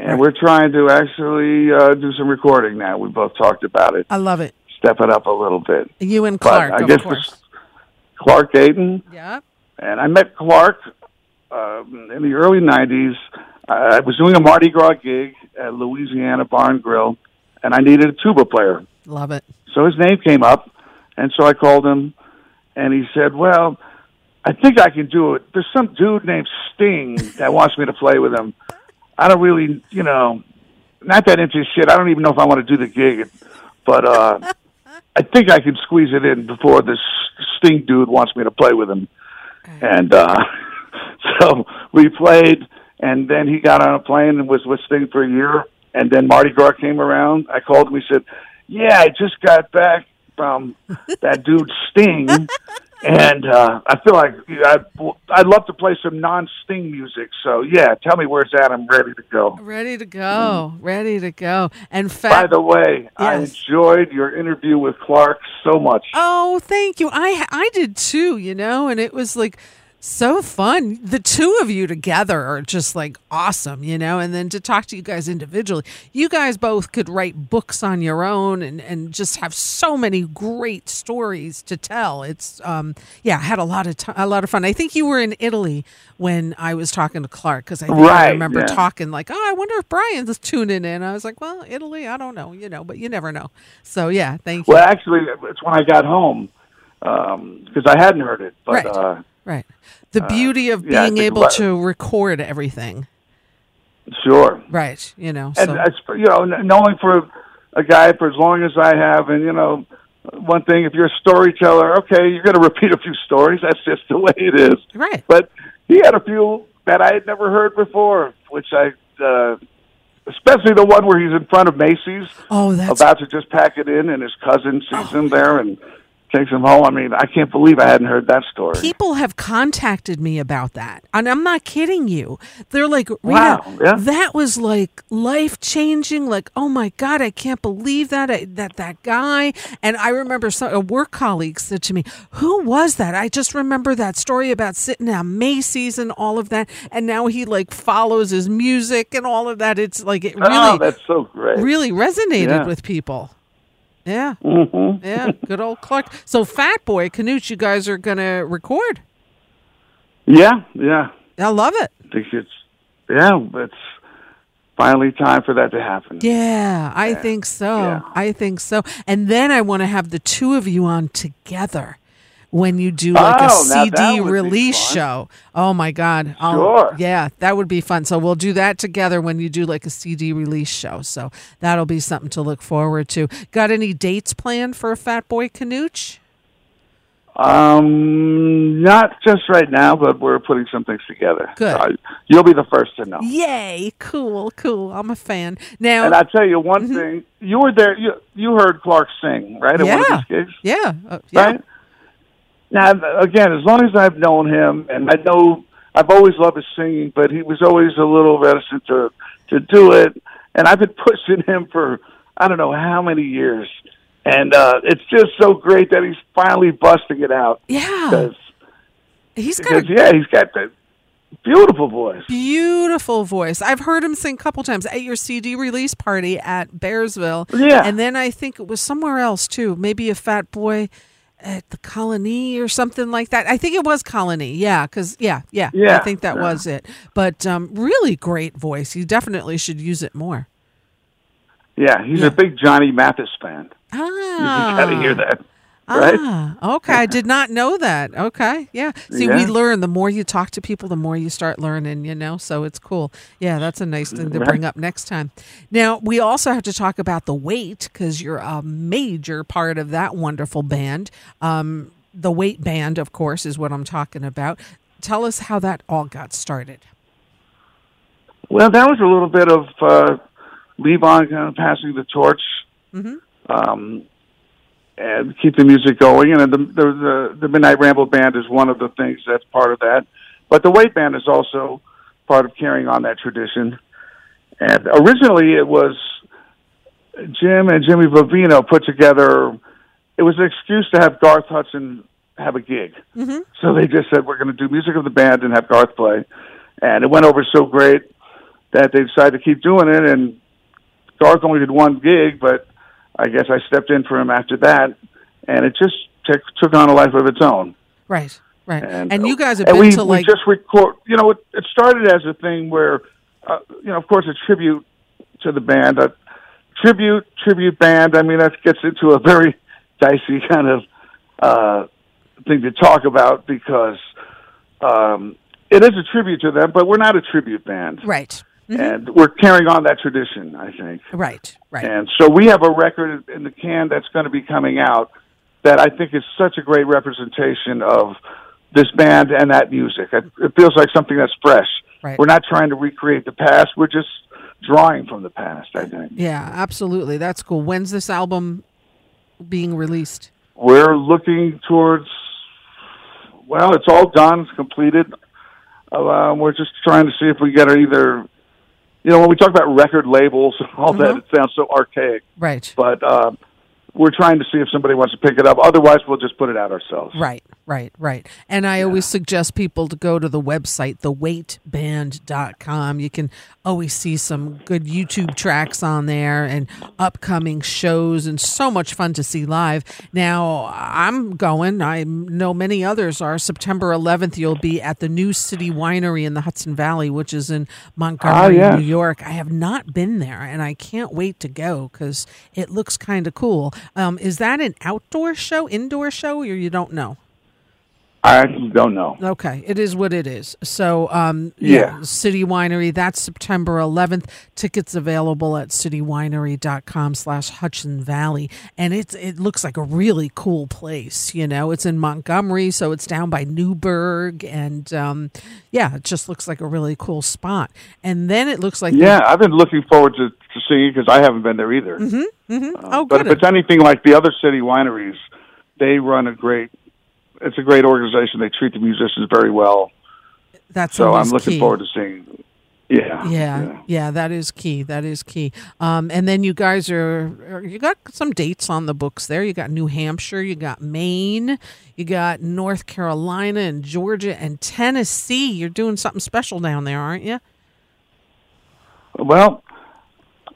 and we're trying to actually uh, do some recording now. We both talked about it, I love it. step it up a little bit. You and But Clark, I of guess course. Clark Gayton, Yeah. and I met Clark um, in the early '90s. I was doing a Mardi Gras gig at Louisiana Barn Grill, and I needed a tuba player. Love it. So his name came up, and so I called him, and he said, "Well, I think I can do it. There's some dude named Sting that wants me to play with him. I don't really, you know, not that into shit. I don't even know if I want to do the gig, but uh, [LAUGHS] I think I can squeeze it in before this Sting dude wants me to play with him." And uh, [LAUGHS] so we played, and then he got on a plane and was with Sting for a year. And then Mardi Gras came around. I called him. He said, "Yeah, I just got back from that dude Sting, and uh, I feel like I, I'd love to play some non-Sting music. So yeah, tell me where's that. I'm ready to go." Ready to go. Ready to go. And By the way, I enjoyed your interview with Clark so much. oh, thank you. I I did too. You know, and it was like so fun. The two of you together are just like awesome. You know, and then to talk to you guys individually, you guys both could write books on your own and and just have so many great stories to tell. It's um yeah, I had a lot of t- a lot of fun. I think you were in Italy when I was talking to Clark because I think I remember yeah. talking like, oh, I wonder if Brian's tuning in. I was like, well, Italy, I don't know, you know, but you never know. So yeah, thank you. Well, actually, it's when I got home because I hadn't heard it. But Right. uh, Right. The beauty of yeah, being able to record everything. Sure. Right. You know. And so. it's, you know, knowing for a guy for as long as I have, and you know, one thing if you're a storyteller, okay, you're going to repeat a few stories. [LAUGHS] That's just the way it is. Right. But he had a few that I had never heard before, which I. Uh, especially the one where he's in front of Macy's, oh, that's about to just pack it in, and his cousin sees him there, and takes him home. I mean, I can't believe I hadn't heard that story. People have contacted me about that. And I'm not kidding you. They're like, Wow, yeah. that was like life changing. Like, oh my God, I can't believe that. I, that that guy. And I remember some, a work colleague said to me, Who was that? I just remember that story about sitting at Macy's and all of that. And now he like follows his music and all of that. It's like it oh, really, oh, that's so great. really resonated Yeah. with people. Yeah. hmm Yeah. Good old Clark. So, Fat Boy, Canooch, you guys are going to record. Yeah, yeah. I love it. I think it's yeah, it's finally time for that to happen. Yeah, I think so. Yeah. I think so. And then I want to have the two of you on together when you do like a Oh, that CD release show. Oh my God. I'll- Sure. Yeah, that would be fun. So we'll do that together when you do like a CD release show. So that'll be something to look forward to. Got any dates planned for a Fat Boy Canooch? Um, not just right now, but we're putting some things together. Good. Uh, you'll be the first to know. Yay. Cool, cool. I'm a fan. Now, And I tell you one thing: you were there. You you heard Clark sing right at Yeah. of these gigs, yeah. uh, yeah. right? Now, again, as long as I've known him, and I know I've always loved his singing, but he was always a little reticent to to do it, and I've been [LAUGHS] pushing him for I don't know how many years, and uh, it's just so great that he's finally busting it out. Yeah. He's got a yeah, he's got that beautiful voice. beautiful voice. I've heard him sing a couple times at your CD release party at Bearsville. Yeah. And then I think it was somewhere else too. Maybe a fat boy at the colony or something like that. I think it was colony. Yeah. Cause yeah, yeah. I think that yeah. was it. But um, really great voice. You definitely should use it more. Yeah, he's Yeah. a big Johnny Mathis fan. Ah. You got to hear that, right? Ah, okay. I did not know that. Okay. Yeah. See, we learn the more you talk to people, the more you start learning, you know? So it's cool. Yeah, that's a nice thing to Right. bring up next time. Now, we also have to talk about the weight because you're a major part of that wonderful band. Um, the weight band, of course, is what I'm talking about. Tell us how that all got started. Well, that was a little bit of uh, Levon kind of passing the torch, um, and keep the music going. And the, the the the Midnight Ramble Band is one of the things that's part of that. But the Weight Band is also part of carrying on that tradition. And originally, it was Jim and Jimmy Vivino put together. It was an excuse to have Garth Hudson have a gig. Mm-hmm. So they just said we're going to do music of the band and have Garth play, and it went over so great that they decided to keep doing it. And Garth only did one gig, but I guess I stepped in for him after that, and it just took took on a life of its own. Right. Right. And, And, you guys have been we, to like. we just record. You know, it, it started as a thing where, uh, you know, of course, a tribute to the band. A tribute tribute band. I mean, that gets into a very dicey kind of uh, thing to talk about because um, it is a tribute to them, but we're not a tribute band, right. Mhm. and we're carrying on that tradition. I think. Right. Right. And so we have a record in the can that's going to be coming out that I think is such a great representation of this band and that music. It, it feels like something that's fresh. Right. We're not trying to recreate the past. We're just drawing from the past, I think. Yeah, absolutely. That's cool. When's this album being released? We're looking towards, well, it's all done, it's completed. Uh, we're just trying to see if we get either, you know, when we talk about record labels and all that, Mhm. it sounds so archaic. Right. But uh, we're trying to see if somebody wants to pick it up. Otherwise, we'll just put it out ourselves. Right, right, right. And I always suggest people to go to the website, theweightband.com. You can always see some good YouTube tracks on there and upcoming shows and so much fun to see live. Now, I'm going, I know many others are. September 11th, you'll be at the New City Winery in the Hudson Valley, which is in Montgomery, Ah, yes. New York. I have not been there and I can't wait to go because it looks kind of cool. Um, is that an outdoor show, indoor show, or you don't know? I actually don't know. Okay, it is what it is. So, um, yeah, yeah, City Winery. That's September 11th. Tickets available at citywinery.com slash Hudson Valley, and it's it looks like a really cool place. You know, it's in Montgomery, so it's down by Newburgh, and um, yeah, it just looks like a really cool spot. And then it looks like yeah, I've been looking forward to to seeing it because I haven't been there either. Mm-hmm, mm-hmm. Uh, oh, but if it's anything like the other city wineries, they run a great it's a great organization. They treat the musicians very well. That's so I'm looking key. forward to seeing. Yeah, yeah, yeah, yeah, That is key. That is key. Um, and then you guys are you got some dates on the books there. You got New Hampshire, you got Maine, you got North Carolina and Georgia and Tennessee. You're doing something special down there, aren't you? Well,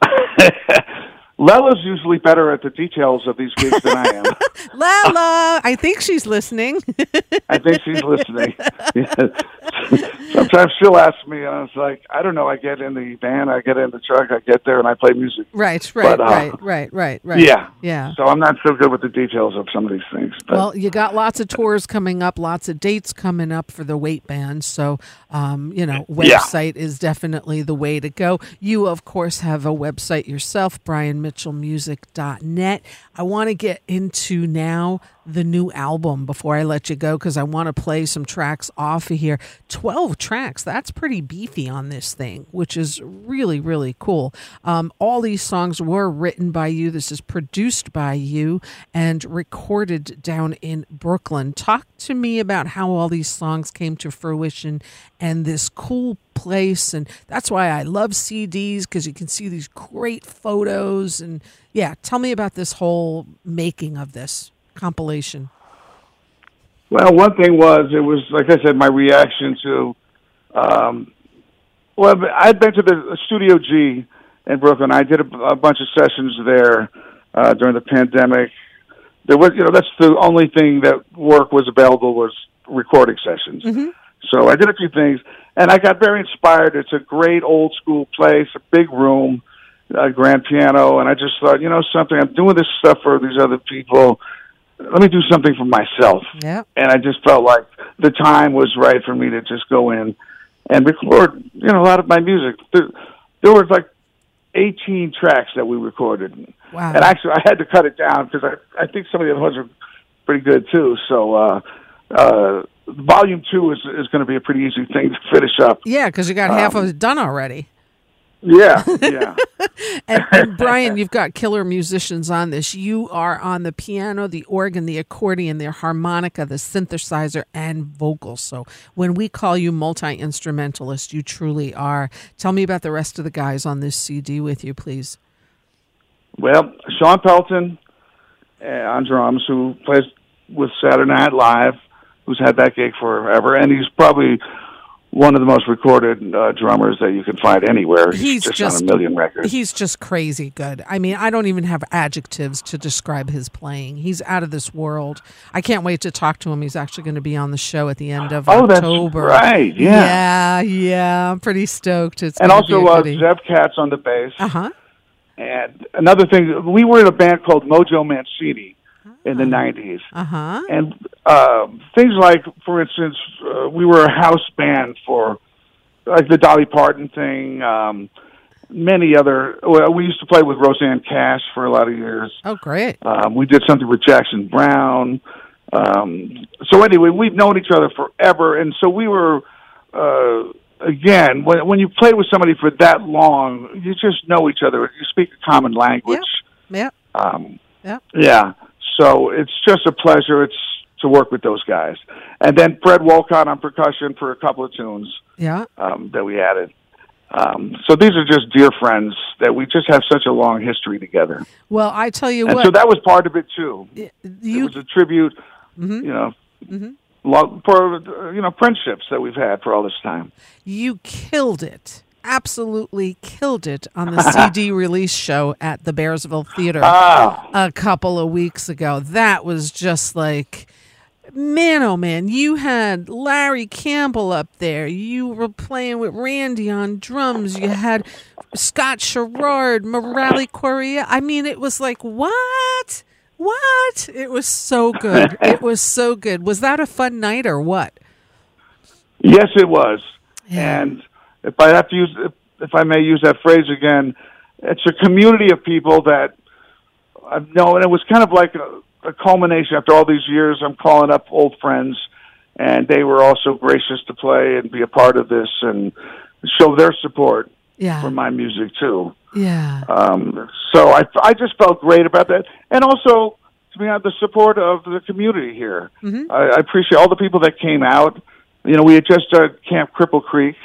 [LAUGHS] Lella's usually better at the details of these gigs than I am. [LAUGHS] Lella, I think she's listening. [LAUGHS] I think she's listening. [LAUGHS] Sometimes she'll ask me, and I was like, I don't know. I get in the van, I get in the truck, I get there, and I play music. Right, right, but, uh, right, right, right, right. Yeah, yeah. So I'm not so good with the details of some of these things. But. Well, you got lots of tours coming up, lots of dates coming up for the weight band. So, um, you know, website yeah. is definitely the way to go. You, of course, have a website yourself, Brian mitchellmusic.net. I want to get into now the new album before I let you go because I want to play some tracks off of here. 12 tracks, that's pretty beefy on this thing, which is really, really cool. Um, all these songs were written by you. This is produced by you and recorded down in Brooklyn. Talk to me about how all these songs came to fruition and this cool place. And that's why I love CDs because you can see these great photos. And yeah, tell me about this whole making of this compilation. Well, one thing was, it was, like I said, my reaction to, um, well, I'd been to the Studio G in Brooklyn. I did a, a bunch of sessions there uh, during the pandemic. There was, you know, that's the only thing that work was available was recording sessions. Mm-hmm. So I did a few things, and I got very inspired. It's a great old school place, a big room, a grand piano, and I just thought, you know, something. I'm doing this stuff for these other people. Let me do something for myself. Yeah. And I just felt like the time was right for me to just go in and record, you know, a lot of my music. There, there was like 18 tracks that we recorded. Wow. And actually, I had to cut it down because I, I think some of the other ones are pretty good too. So, uh, uh, volume two is is going to be a pretty easy thing to finish up. Yeah, because you got um, half of it done already. Yeah, yeah. [LAUGHS] and, and, Brian, you've got killer musicians on this. You are on the piano, the organ, the accordion, the harmonica, the synthesizer, and vocals. So when we call you multi instrumentalist, you truly are. Tell me about the rest of the guys on this CD with you, please. Well, Shawn Pelton uh, on drums, who plays with Saturday Night Live who's had that gig forever, and he's probably one of the most recorded uh, drummers that you can find anywhere. He's, he's just, just, on a million records. He's just crazy good. I mean, I don't even have adjectives to describe his playing. He's out of this world. I can't wait to talk to him. He's actually going to be on the show at the end of oh, October. That's right. Yeah. Yeah, yeah. I'm pretty stoked. It's and also uh, Zev Katz on the bass. Uh huh. And another thing, we were in a band called Mojo Mancini in the 90s. Uh-huh. And uh, things like, for instance, uh, we were a house band for like the Dolly Parton thing, um, many other. Well, we used to play with Rosanne Cash for a lot of years. Oh, great. Um, we did something with Jackson Browne. Um, so anyway, we've known each other forever, and so we were. Uh, again, when when you play with somebody for that long, you just know each other. You speak a common language. Yeah. Yeah. Um, yeah. Yeah. So it's just a pleasure. It's to work with those guys, and then Fred Walcott on percussion for a couple of tunes. Yeah, um, that we added. Um, so these are just dear friends that we just have such a long history together. Well, I tell you and what. So that was part of it too. You, it was a tribute, mm-hmm. you know, mm-hmm. for you know friendships that we've had for all this time. You killed it absolutely killed it on the [LAUGHS] CD release show at the Bearsville Theater ah. a couple of weeks ago. That was just like, man, oh man, you had Larry Campbell up there. You were playing with Randy on drums. You had Scott Sharrard, Murali Coryell. I mean, it was like, what? What? It was so good. [LAUGHS] it was so good. Was that a fun night or what? Yes, it was. Yeah. And if I have to use, if, if I may use that phrase again, it's a community of people that I've known. And it was kind of like a, a culmination after all these years. I'm calling up old friends, and they were also gracious to play and be a part of this and show their support yeah. for my music too. Yeah. Um, so I I just felt great about that, and also to be on the support of the community here. Mm-hmm. I, I appreciate all the people that came out. You know, we had just uh, Camp Cripple Creek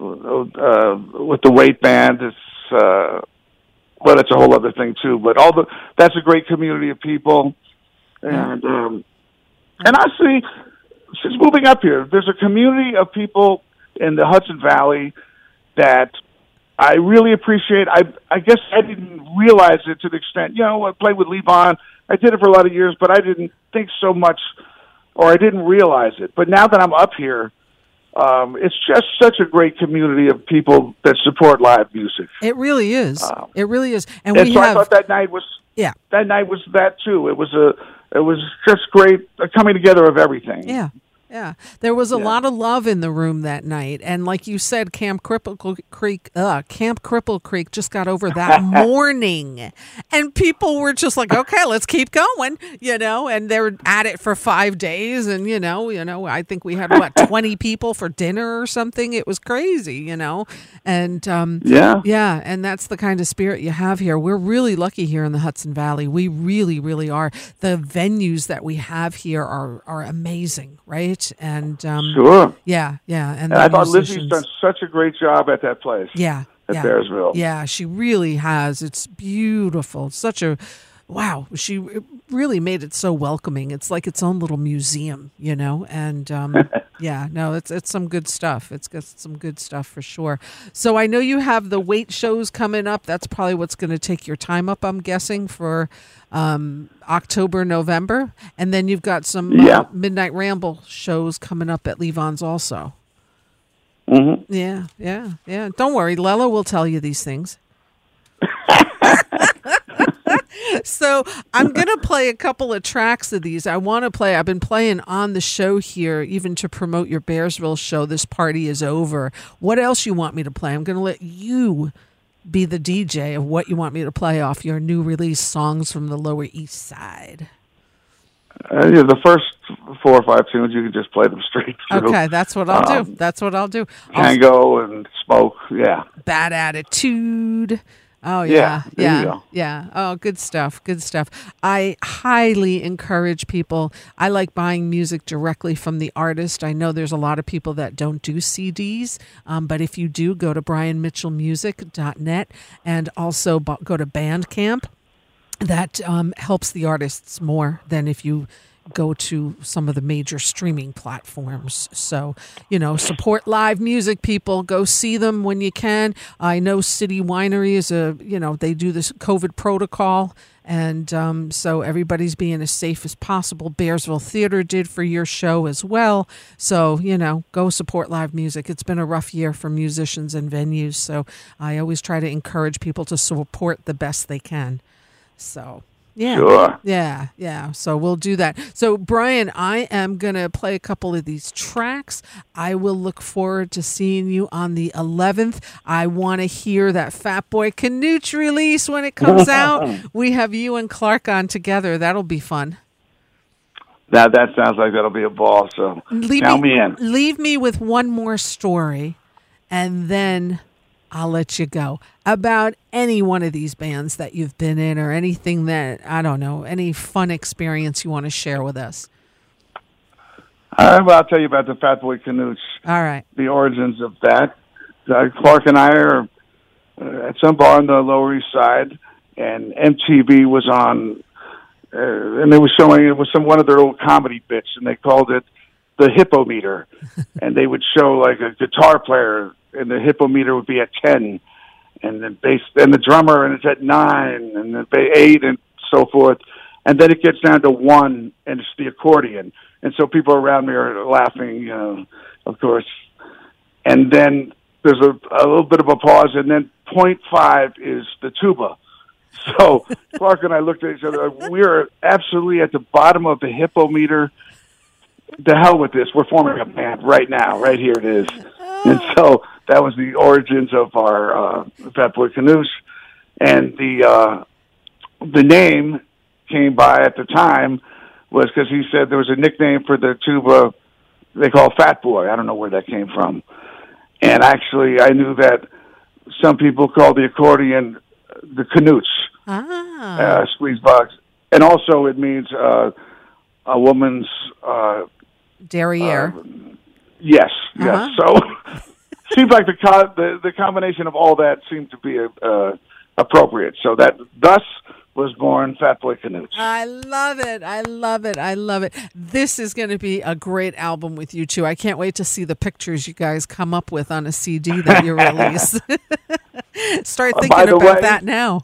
uh, with the weight band. It's uh, well, that's a whole other thing too. But all the that's a great community of people, and um, and I see since moving up here, there's a community of people in the Hudson Valley that I really appreciate. I I guess I didn't realize it to the extent. You know, I played with Levon. I did it for a lot of years, but I didn't think so much, or I didn't realize it. But now that I'm up here, um, it's just such a great community of people that support live music. It really is. Um, it really is. And, and we so have, I thought that night was yeah. That night was that too. It was a it was just great a coming together of everything. Yeah. Yeah, there was a yeah. lot of love in the room that night, and like you said, Camp Cripple Creek, uh, Camp Cripple Creek just got over that [LAUGHS] morning, and people were just like, "Okay, let's keep going," you know. And they were at it for five days, and you know, you know, I think we had what [LAUGHS] twenty people for dinner or something. It was crazy, you know, and um, yeah, yeah, and that's the kind of spirit you have here. We're really lucky here in the Hudson Valley. We really, really are. The venues that we have here are are amazing, right? And um, sure, yeah, yeah. And, and I thought Lizzie's done such a great job at that place. Yeah, at yeah. Bearsville. Yeah, she really has. It's beautiful. Such a wow. She really made it so welcoming. It's like its own little museum, you know. And um, [LAUGHS] yeah, no, it's it's some good stuff. It's got some good stuff for sure. So I know you have the weight shows coming up. That's probably what's going to take your time up. I'm guessing for um, October, November, and then you've got some uh, yeah. uh, Midnight Ramble shows coming up at Levon's also. Mm-hmm. Yeah, yeah, yeah. Don't worry, Lella will tell you these things. [LAUGHS] [LAUGHS] so I'm gonna play a couple of tracks of these. I want to play. I've been playing on the show here, even to promote your Bearsville show. This party is over. What else you want me to play? I'm gonna let you be the DJ of what you want me to play off your new release songs from the Lower East Side. Uh, yeah, the first four or five tunes you can just play them straight through. Okay, that's what I'll um, do. That's what I'll do. Tango and Smoke, yeah. Bad Attitude. Oh yeah, yeah, yeah, yeah. Oh, good stuff. Good stuff. I highly encourage people. I like buying music directly from the artist. I know there's a lot of people that don't do CDs, um, but if you do, go to brianmitchellmusic.net and also go to Bandcamp. That um, helps the artists more than if you go to some of the major streaming platforms. So, you know, support live music people. Go see them when you can. I know City Winery is a, you know, they do this COVID protocol. And um, so everybody's being as safe as possible. Bearsville Theater did for your show as well. So, you know, go support live music. It's been a rough year for musicians and venues. So I always try to encourage people to support the best they can. So, yeah. Sure. Yeah, yeah. So we'll do that. So, Brian, I am going to play a couple of these tracks. I will look forward to seeing you on the 11th. I want to hear that Fat Boy Canooch release when it comes [LAUGHS] out. We have you and Clark on together. That'll be fun. Now, that sounds like that'll be a ball. So leave count me, me in. Leave me with one more story, and then I'll let you go about any one of these bands that you've been in or anything that, I don't know, any fun experience you want to share with us. Right, well, I'll tell you about the Fat Boy. All right. The origins of that. Uh, Clark and I are uh, at some bar on the Lower East Side, and MTV was on, uh, and they were showing it was some one of their old comedy bits, and they called it the Hippometer, [LAUGHS] and they would show like a guitar player and the hippometer would be at ten, and the bass and the drummer and it's at nine, and the eight, and so forth, and then it gets down to one, and it's the accordion, and so people around me are laughing, you know, of course, and then there's a, a little bit of a pause, and then point five is the tuba, So [LAUGHS] Clark and I looked at each other. We are absolutely at the bottom of the hippo meter. The hell with this. We're forming a band right now. Right here it is. And so that was the origins of our uh, Fat Boy Canoes. And the uh, the name came by at the time was because he said there was a nickname for the tuba they call Fat Boy. I don't know where that came from. And actually, I knew that some people call the accordion the canutes, ah. uh, squeeze box, and also it means uh, a woman's uh, derriere. Uh, yes, yes. Uh-huh. So [LAUGHS] seems like the, co- the the combination of all that seemed to be uh, appropriate. So that thus was born Fat Boy Canoes. I love it. I love it. I love it. This is going to be a great album with you two. I can't wait to see the pictures you guys come up with on a CD that you [LAUGHS] release. [LAUGHS] Start uh, thinking about way, that now.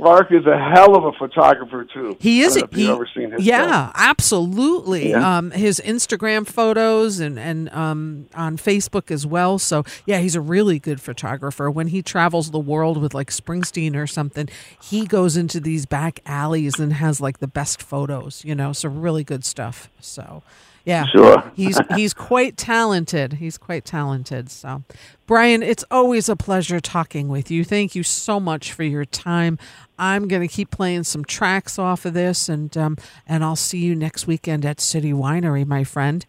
Clark is a hell of a photographer too. He is. He, ever seen his yeah, stuff. absolutely. Yeah. Um, his Instagram photos and and um, on Facebook as well. So yeah, he's a really good photographer. When he travels the world with like Springsteen or something, he goes into these back alleys and has like the best photos. You know, so really good stuff. So yeah, sure. he's [LAUGHS] he's quite talented. He's quite talented. So, Brian, it's always a pleasure talking with you. Thank you so much for your time. I'm going to keep playing some tracks off of this, and um, and I'll see you next weekend at City Winery, my friend.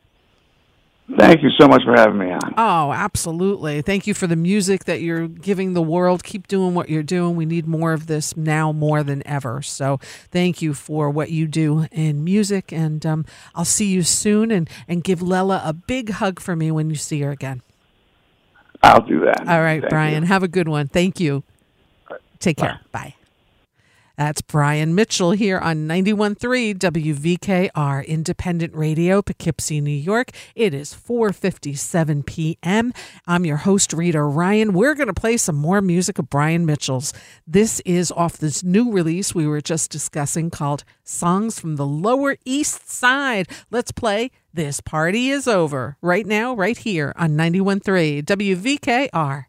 Thank you so much for having me on. Oh, absolutely. Thank you for the music that you're giving the world. Keep doing what you're doing. We need more of this now more than ever. So thank you for what you do in music. And um, I'll see you soon and, and give Lela a big hug for me when you see her again. I'll do that. All right, thank Brian. You. Have a good one. Thank you. Take care. Bye. Bye. That's Brian Mitchell here on 91.3 WVKR Independent Radio, Poughkeepsie, New York. It is 4.57 p.m. I'm your host, Rita Ryan. We're going to play some more music of Brian Mitchell's. This is off this new release we were just discussing called Songs from the Lower East Side. Let's play This Party Is Over right now, right here on 91.3 WVKR.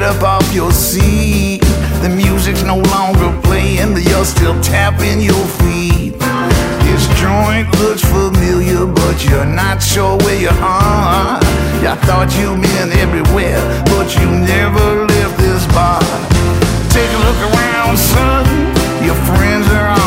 Up off your seat. The music's no longer playing, but you're still tapping your feet. This joint looks familiar, but you're not sure where you are. I thought you'd been everywhere, but you never left this bar. Take a look around, son. Your friends are all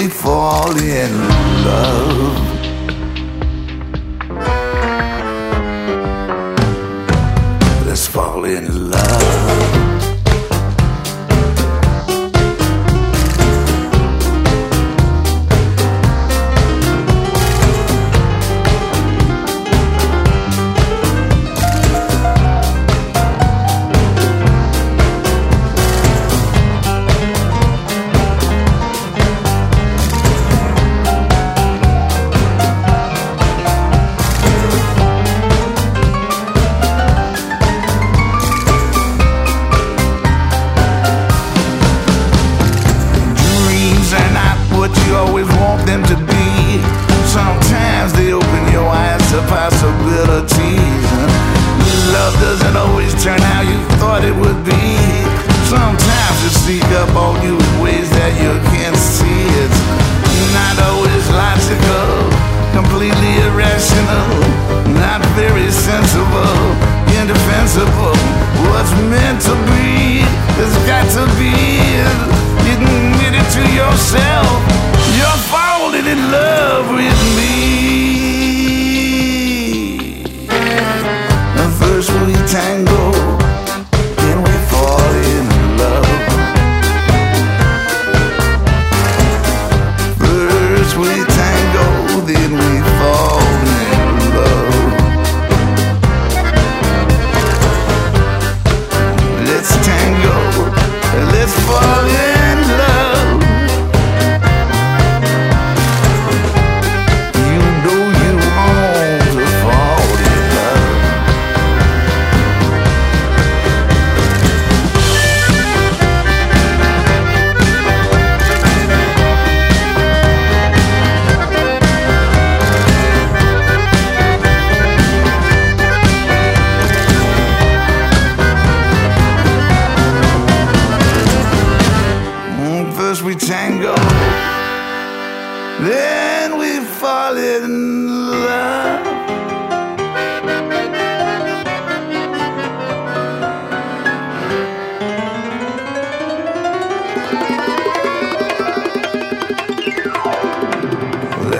we fall in love.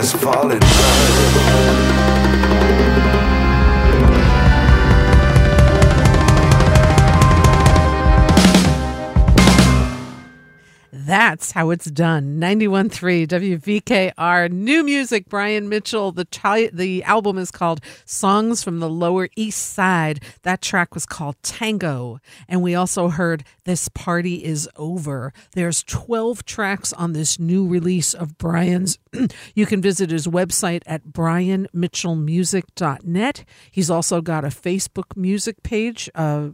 Let's fall That's how it's done. 91.3 WVKR. New music, Brian Mitchell. The, chi- the album is called Songs from the Lower East Side. That track was called Tango. And we also heard This Party Is Over. There's 12 tracks on this new release of Brian's. [CLEARS THROAT] you can visit his website at brianmitchellmusic.net. He's also got a Facebook music page. Uh,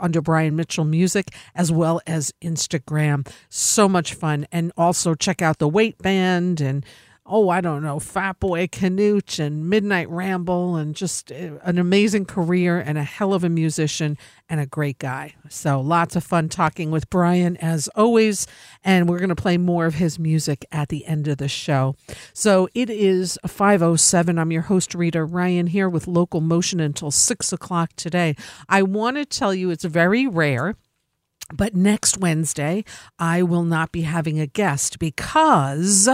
under Brian Mitchell Music as well as Instagram. So much fun. And also check out the Weight Band and oh, I don't know, Fat Boy Canooch and Midnight Ramble, and just uh, an amazing career and a hell of a musician and a great guy. So lots of fun talking with Brian as always. And we're going to play more of his music at the end of the show. So it is 507. I'm your host, Rita Ryan, here with Local Motion until 6 o'clock today. I want to tell you it's very rare but next Wednesday, I will not be having a guest because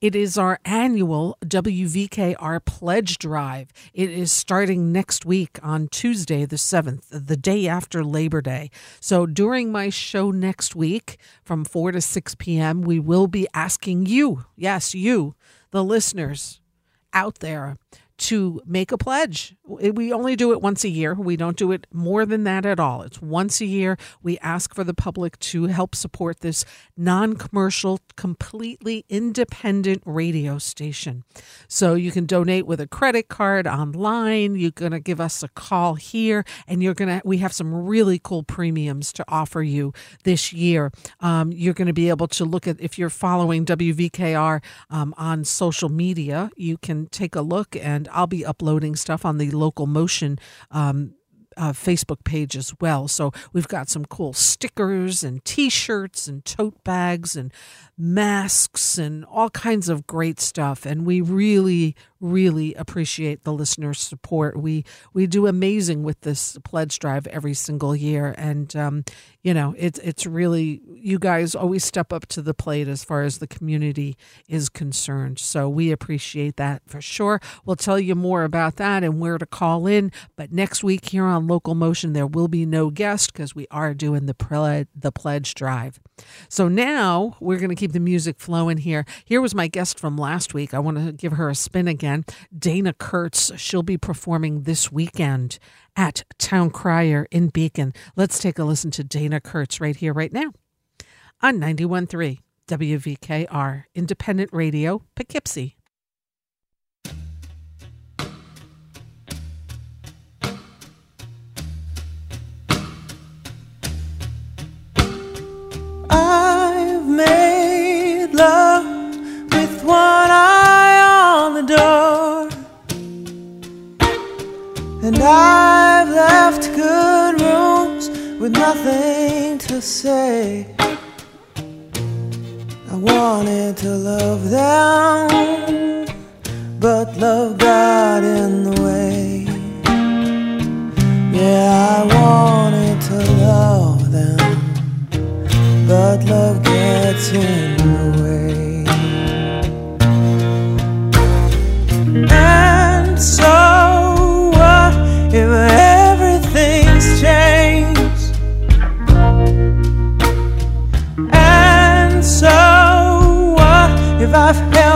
it is our annual WVKR Pledge Drive. It is starting next week on Tuesday, the 7th, the day after Labor Day. So during my show next week from 4 to 6 p.m., we will be asking you, yes, you, the listeners out there, to make a pledge. We only do it once a year. We don't do it more than that at all. It's once a year. We ask for the public to help support this non commercial, completely independent radio station. So you can donate with a credit card online. You're going to give us a call here, and you're going to, we have some really cool premiums to offer you this year. Um, you're going to be able to look at, if you're following WVKR um, on social media, you can take a look and I'll be uploading stuff on the local motion um, uh, Facebook page as well. So we've got some cool stickers and T-shirts and tote bags and masks and all kinds of great stuff. And we really, really appreciate the listeners' support. We we do amazing with this pledge drive every single year, and um, you know it's it's really you guys always step up to the plate as far as the community is concerned. So we appreciate that for sure. We'll tell you more about that and where to call in. But next week here on Local Motion, there will be no guest because we are doing the ple- the pledge drive. So now we're going to keep the music flowing here. Here was my guest from last week. I want to give her a spin again. Dana Kurtz. She'll be performing this weekend at Town Crier in Beacon. Let's take a listen to Dana Kurtz right here, right now on 91.3 WVKR, Independent Radio, Poughkeepsie. I've left good rooms with nothing to say. I wanted to love them, but love got in the way. Yeah, I wanted to love them but love gets in held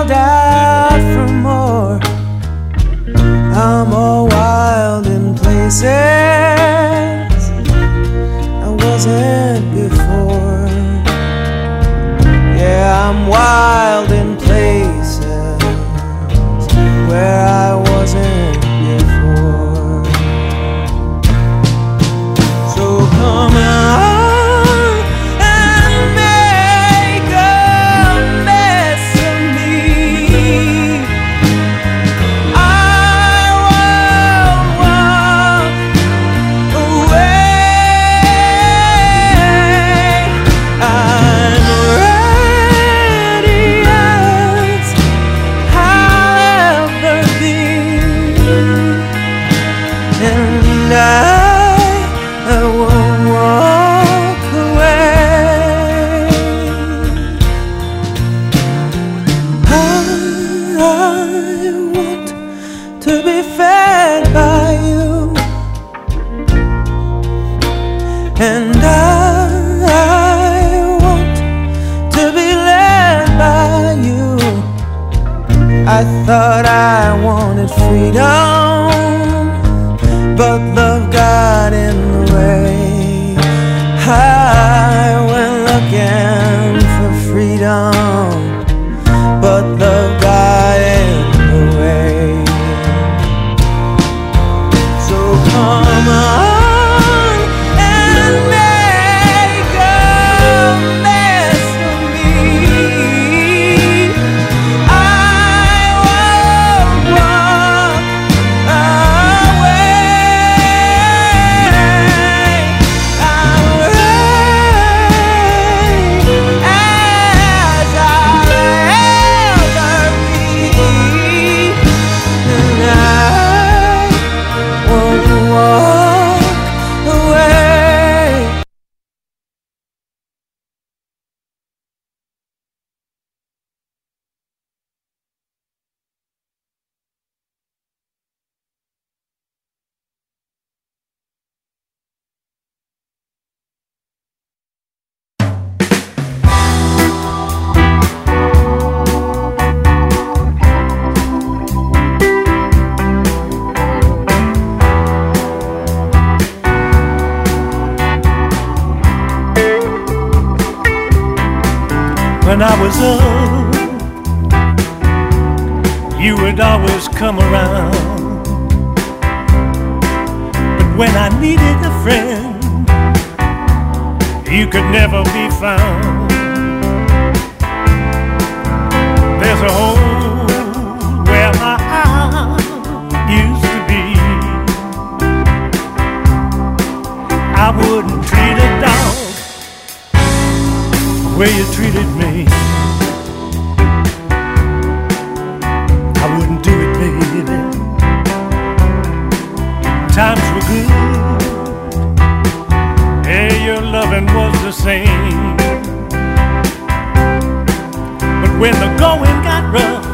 when the going got rough,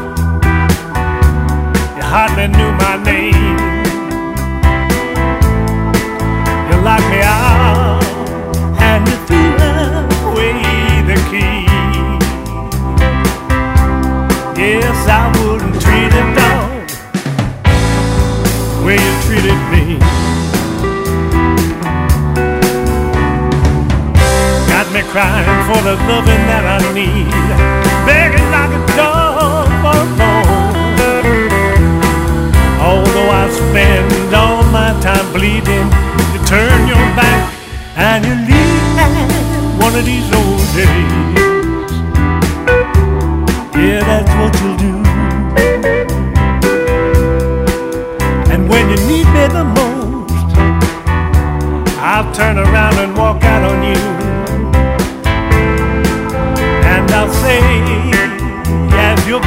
you hardly knew my name. You locked me out and you threw away the key. Yes, I wouldn't treat a dog the way you treated me. Got me crying for the loving that I need, begging like a dog for a bone. Although I spend all my time bleeding, you turn your back and you leave one of these old days. Yeah, that's what you'll do. And when you need me the most, I'll turn around and walk out on you.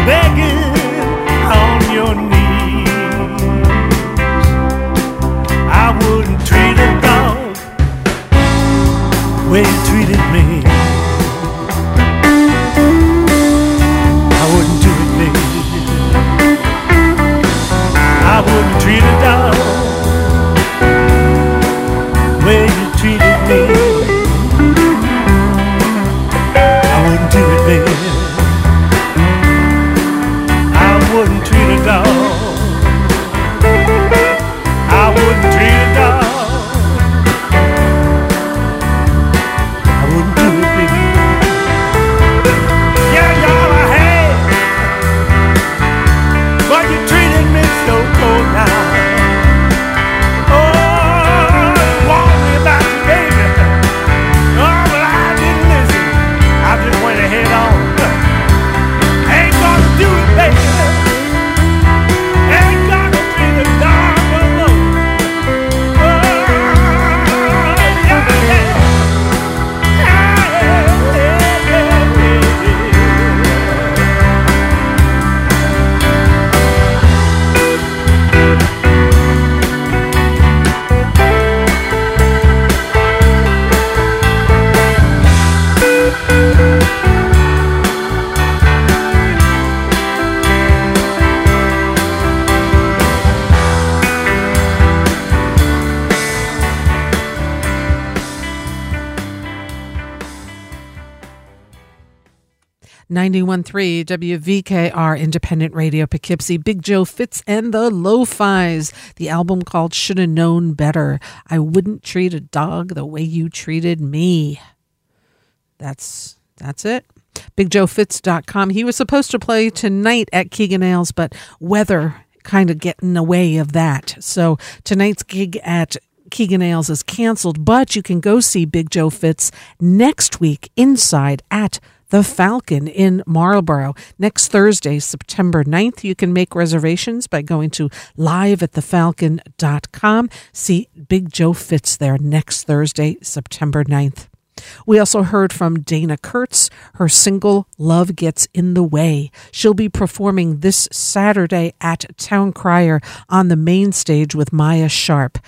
Begging on your knees, I wouldn't treat a dog the way you treated me. I wouldn't do it, baby. I wouldn't treat a dog 91.3 WVKR Independent Radio Poughkeepsie, Big Joe Fitz and the Lo-Fis. The album called Shoulda Known Better. I wouldn't treat a dog the way you treated me. That's that's it. BigJoeFitz.com. He was supposed to play tonight at Keegan Ales, but weather kind of getting in the way of that. So tonight's gig at Keegan Ales is canceled, but you can go see Big Joe Fitz next week inside at the Falcon in Marlborough. Next Thursday, September 9th, you can make reservations by going to liveatthefalcon.com. See Big Joe Fitz there next Thursday, September 9th. We also heard from Dana Kurtz. Her single Love Gets in the Way. She'll be performing this Saturday at Town Crier on the main stage with Maya Sharp.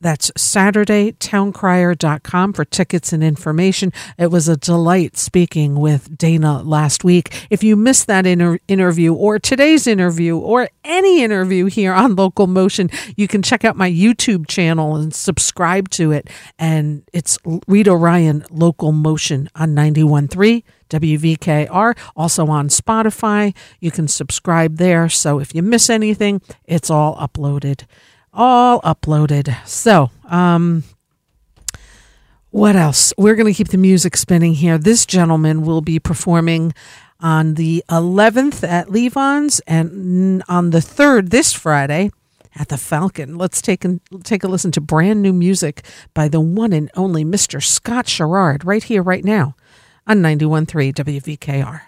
That's Saturday, towncrier.com for tickets and information. It was a delight speaking with Dana last week. If you missed that inter- interview or today's interview or any interview here on Local Motion, you can check out my YouTube channel and subscribe to it. And it's Rita Ryan Local Motion on 91.3. WVKR, also on Spotify. You can subscribe there. So if you miss anything, it's all uploaded all uploaded. So, um, what else? We're going to keep the music spinning here. This gentleman will be performing on the 11th at Levon's and on the 3rd this Friday at the Falcon. Let's take take a listen to brand new music by the one and only Mr. Scott Sharrard right here, right now on 91.3 WVKR.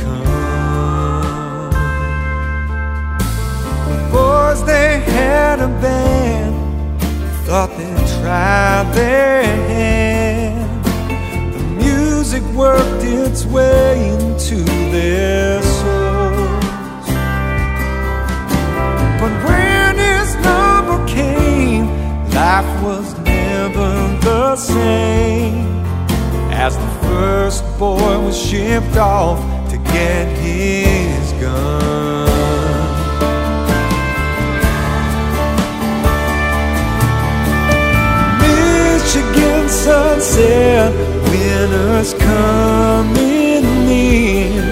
had a band, thought they'd try their hand. The music worked its way into their souls. But when his number came, life was never the same. As the first boy was shipped off to get his gun. sunset, winter's coming in.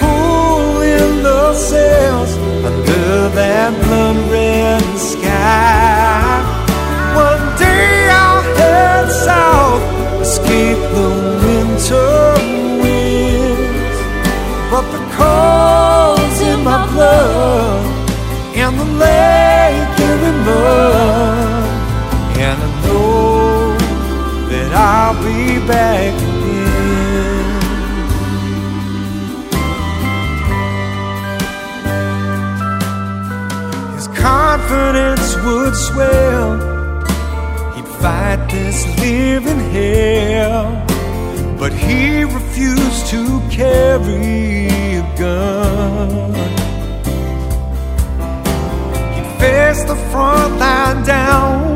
Pulling the sails under that blood red sky. One day I'll head south, escape the winter winds. But the cold's in my blood, and the lake in the mud. I'll be back again. His confidence would swell. He'd fight this living hell, but he refused to carry a gun. He faced the front line down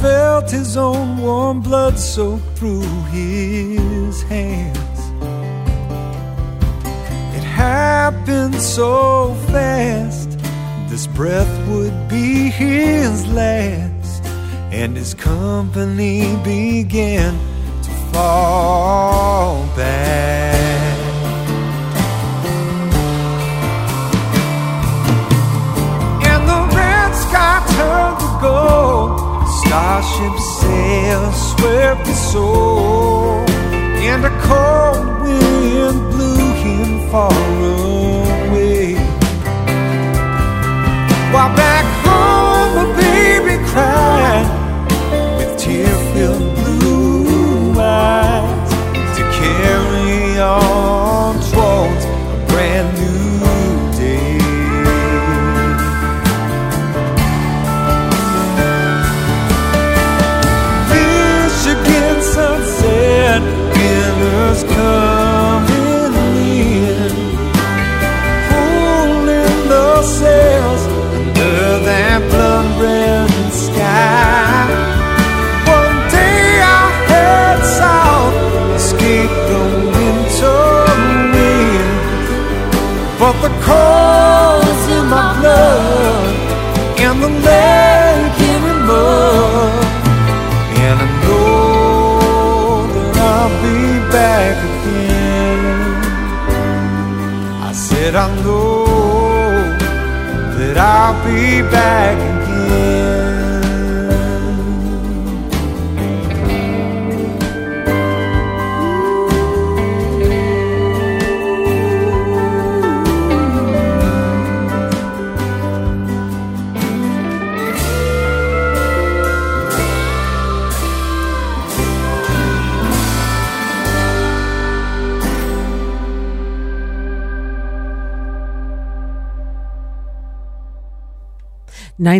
felt his own warm blood soak through his hands. It happened so fast, this breath would be his last, and his company began to fall swept his soul, and a cold wind blew him far away. While back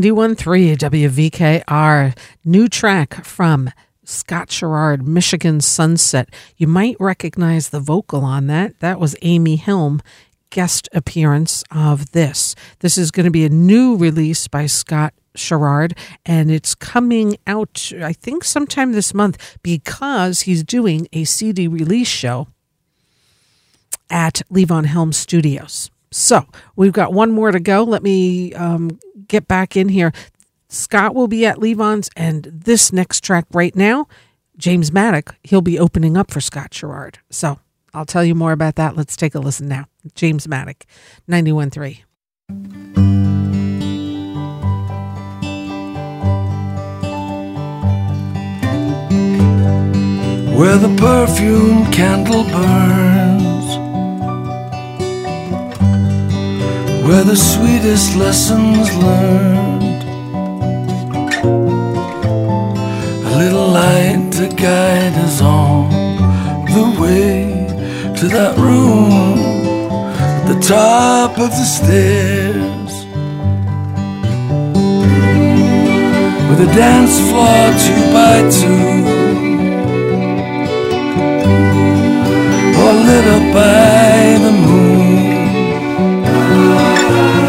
91.3 WVKR. New track from Scott Sharrard, Michigan Sunset. You might recognize the vocal on that. That was Amy Helm, guest appearance of this. This is going to be a new release by Scott Sharrard, and it's coming out, I think, sometime this month because he's doing a CD release show at Levon Helm Studios. So we've got one more to go. Let me um, get back in here. Scott will be at Levon's, and this next track right now, James Maddock, he'll be opening up for Scott Sharrard. So I'll tell you more about that. Let's take a listen now. James Maddock, 91.3. where the perfume candle burns, where the sweetest lessons learned, a little light to guide us on the way to that room at the top of the stairs. With a dance floor two by two or lit up by the moon you.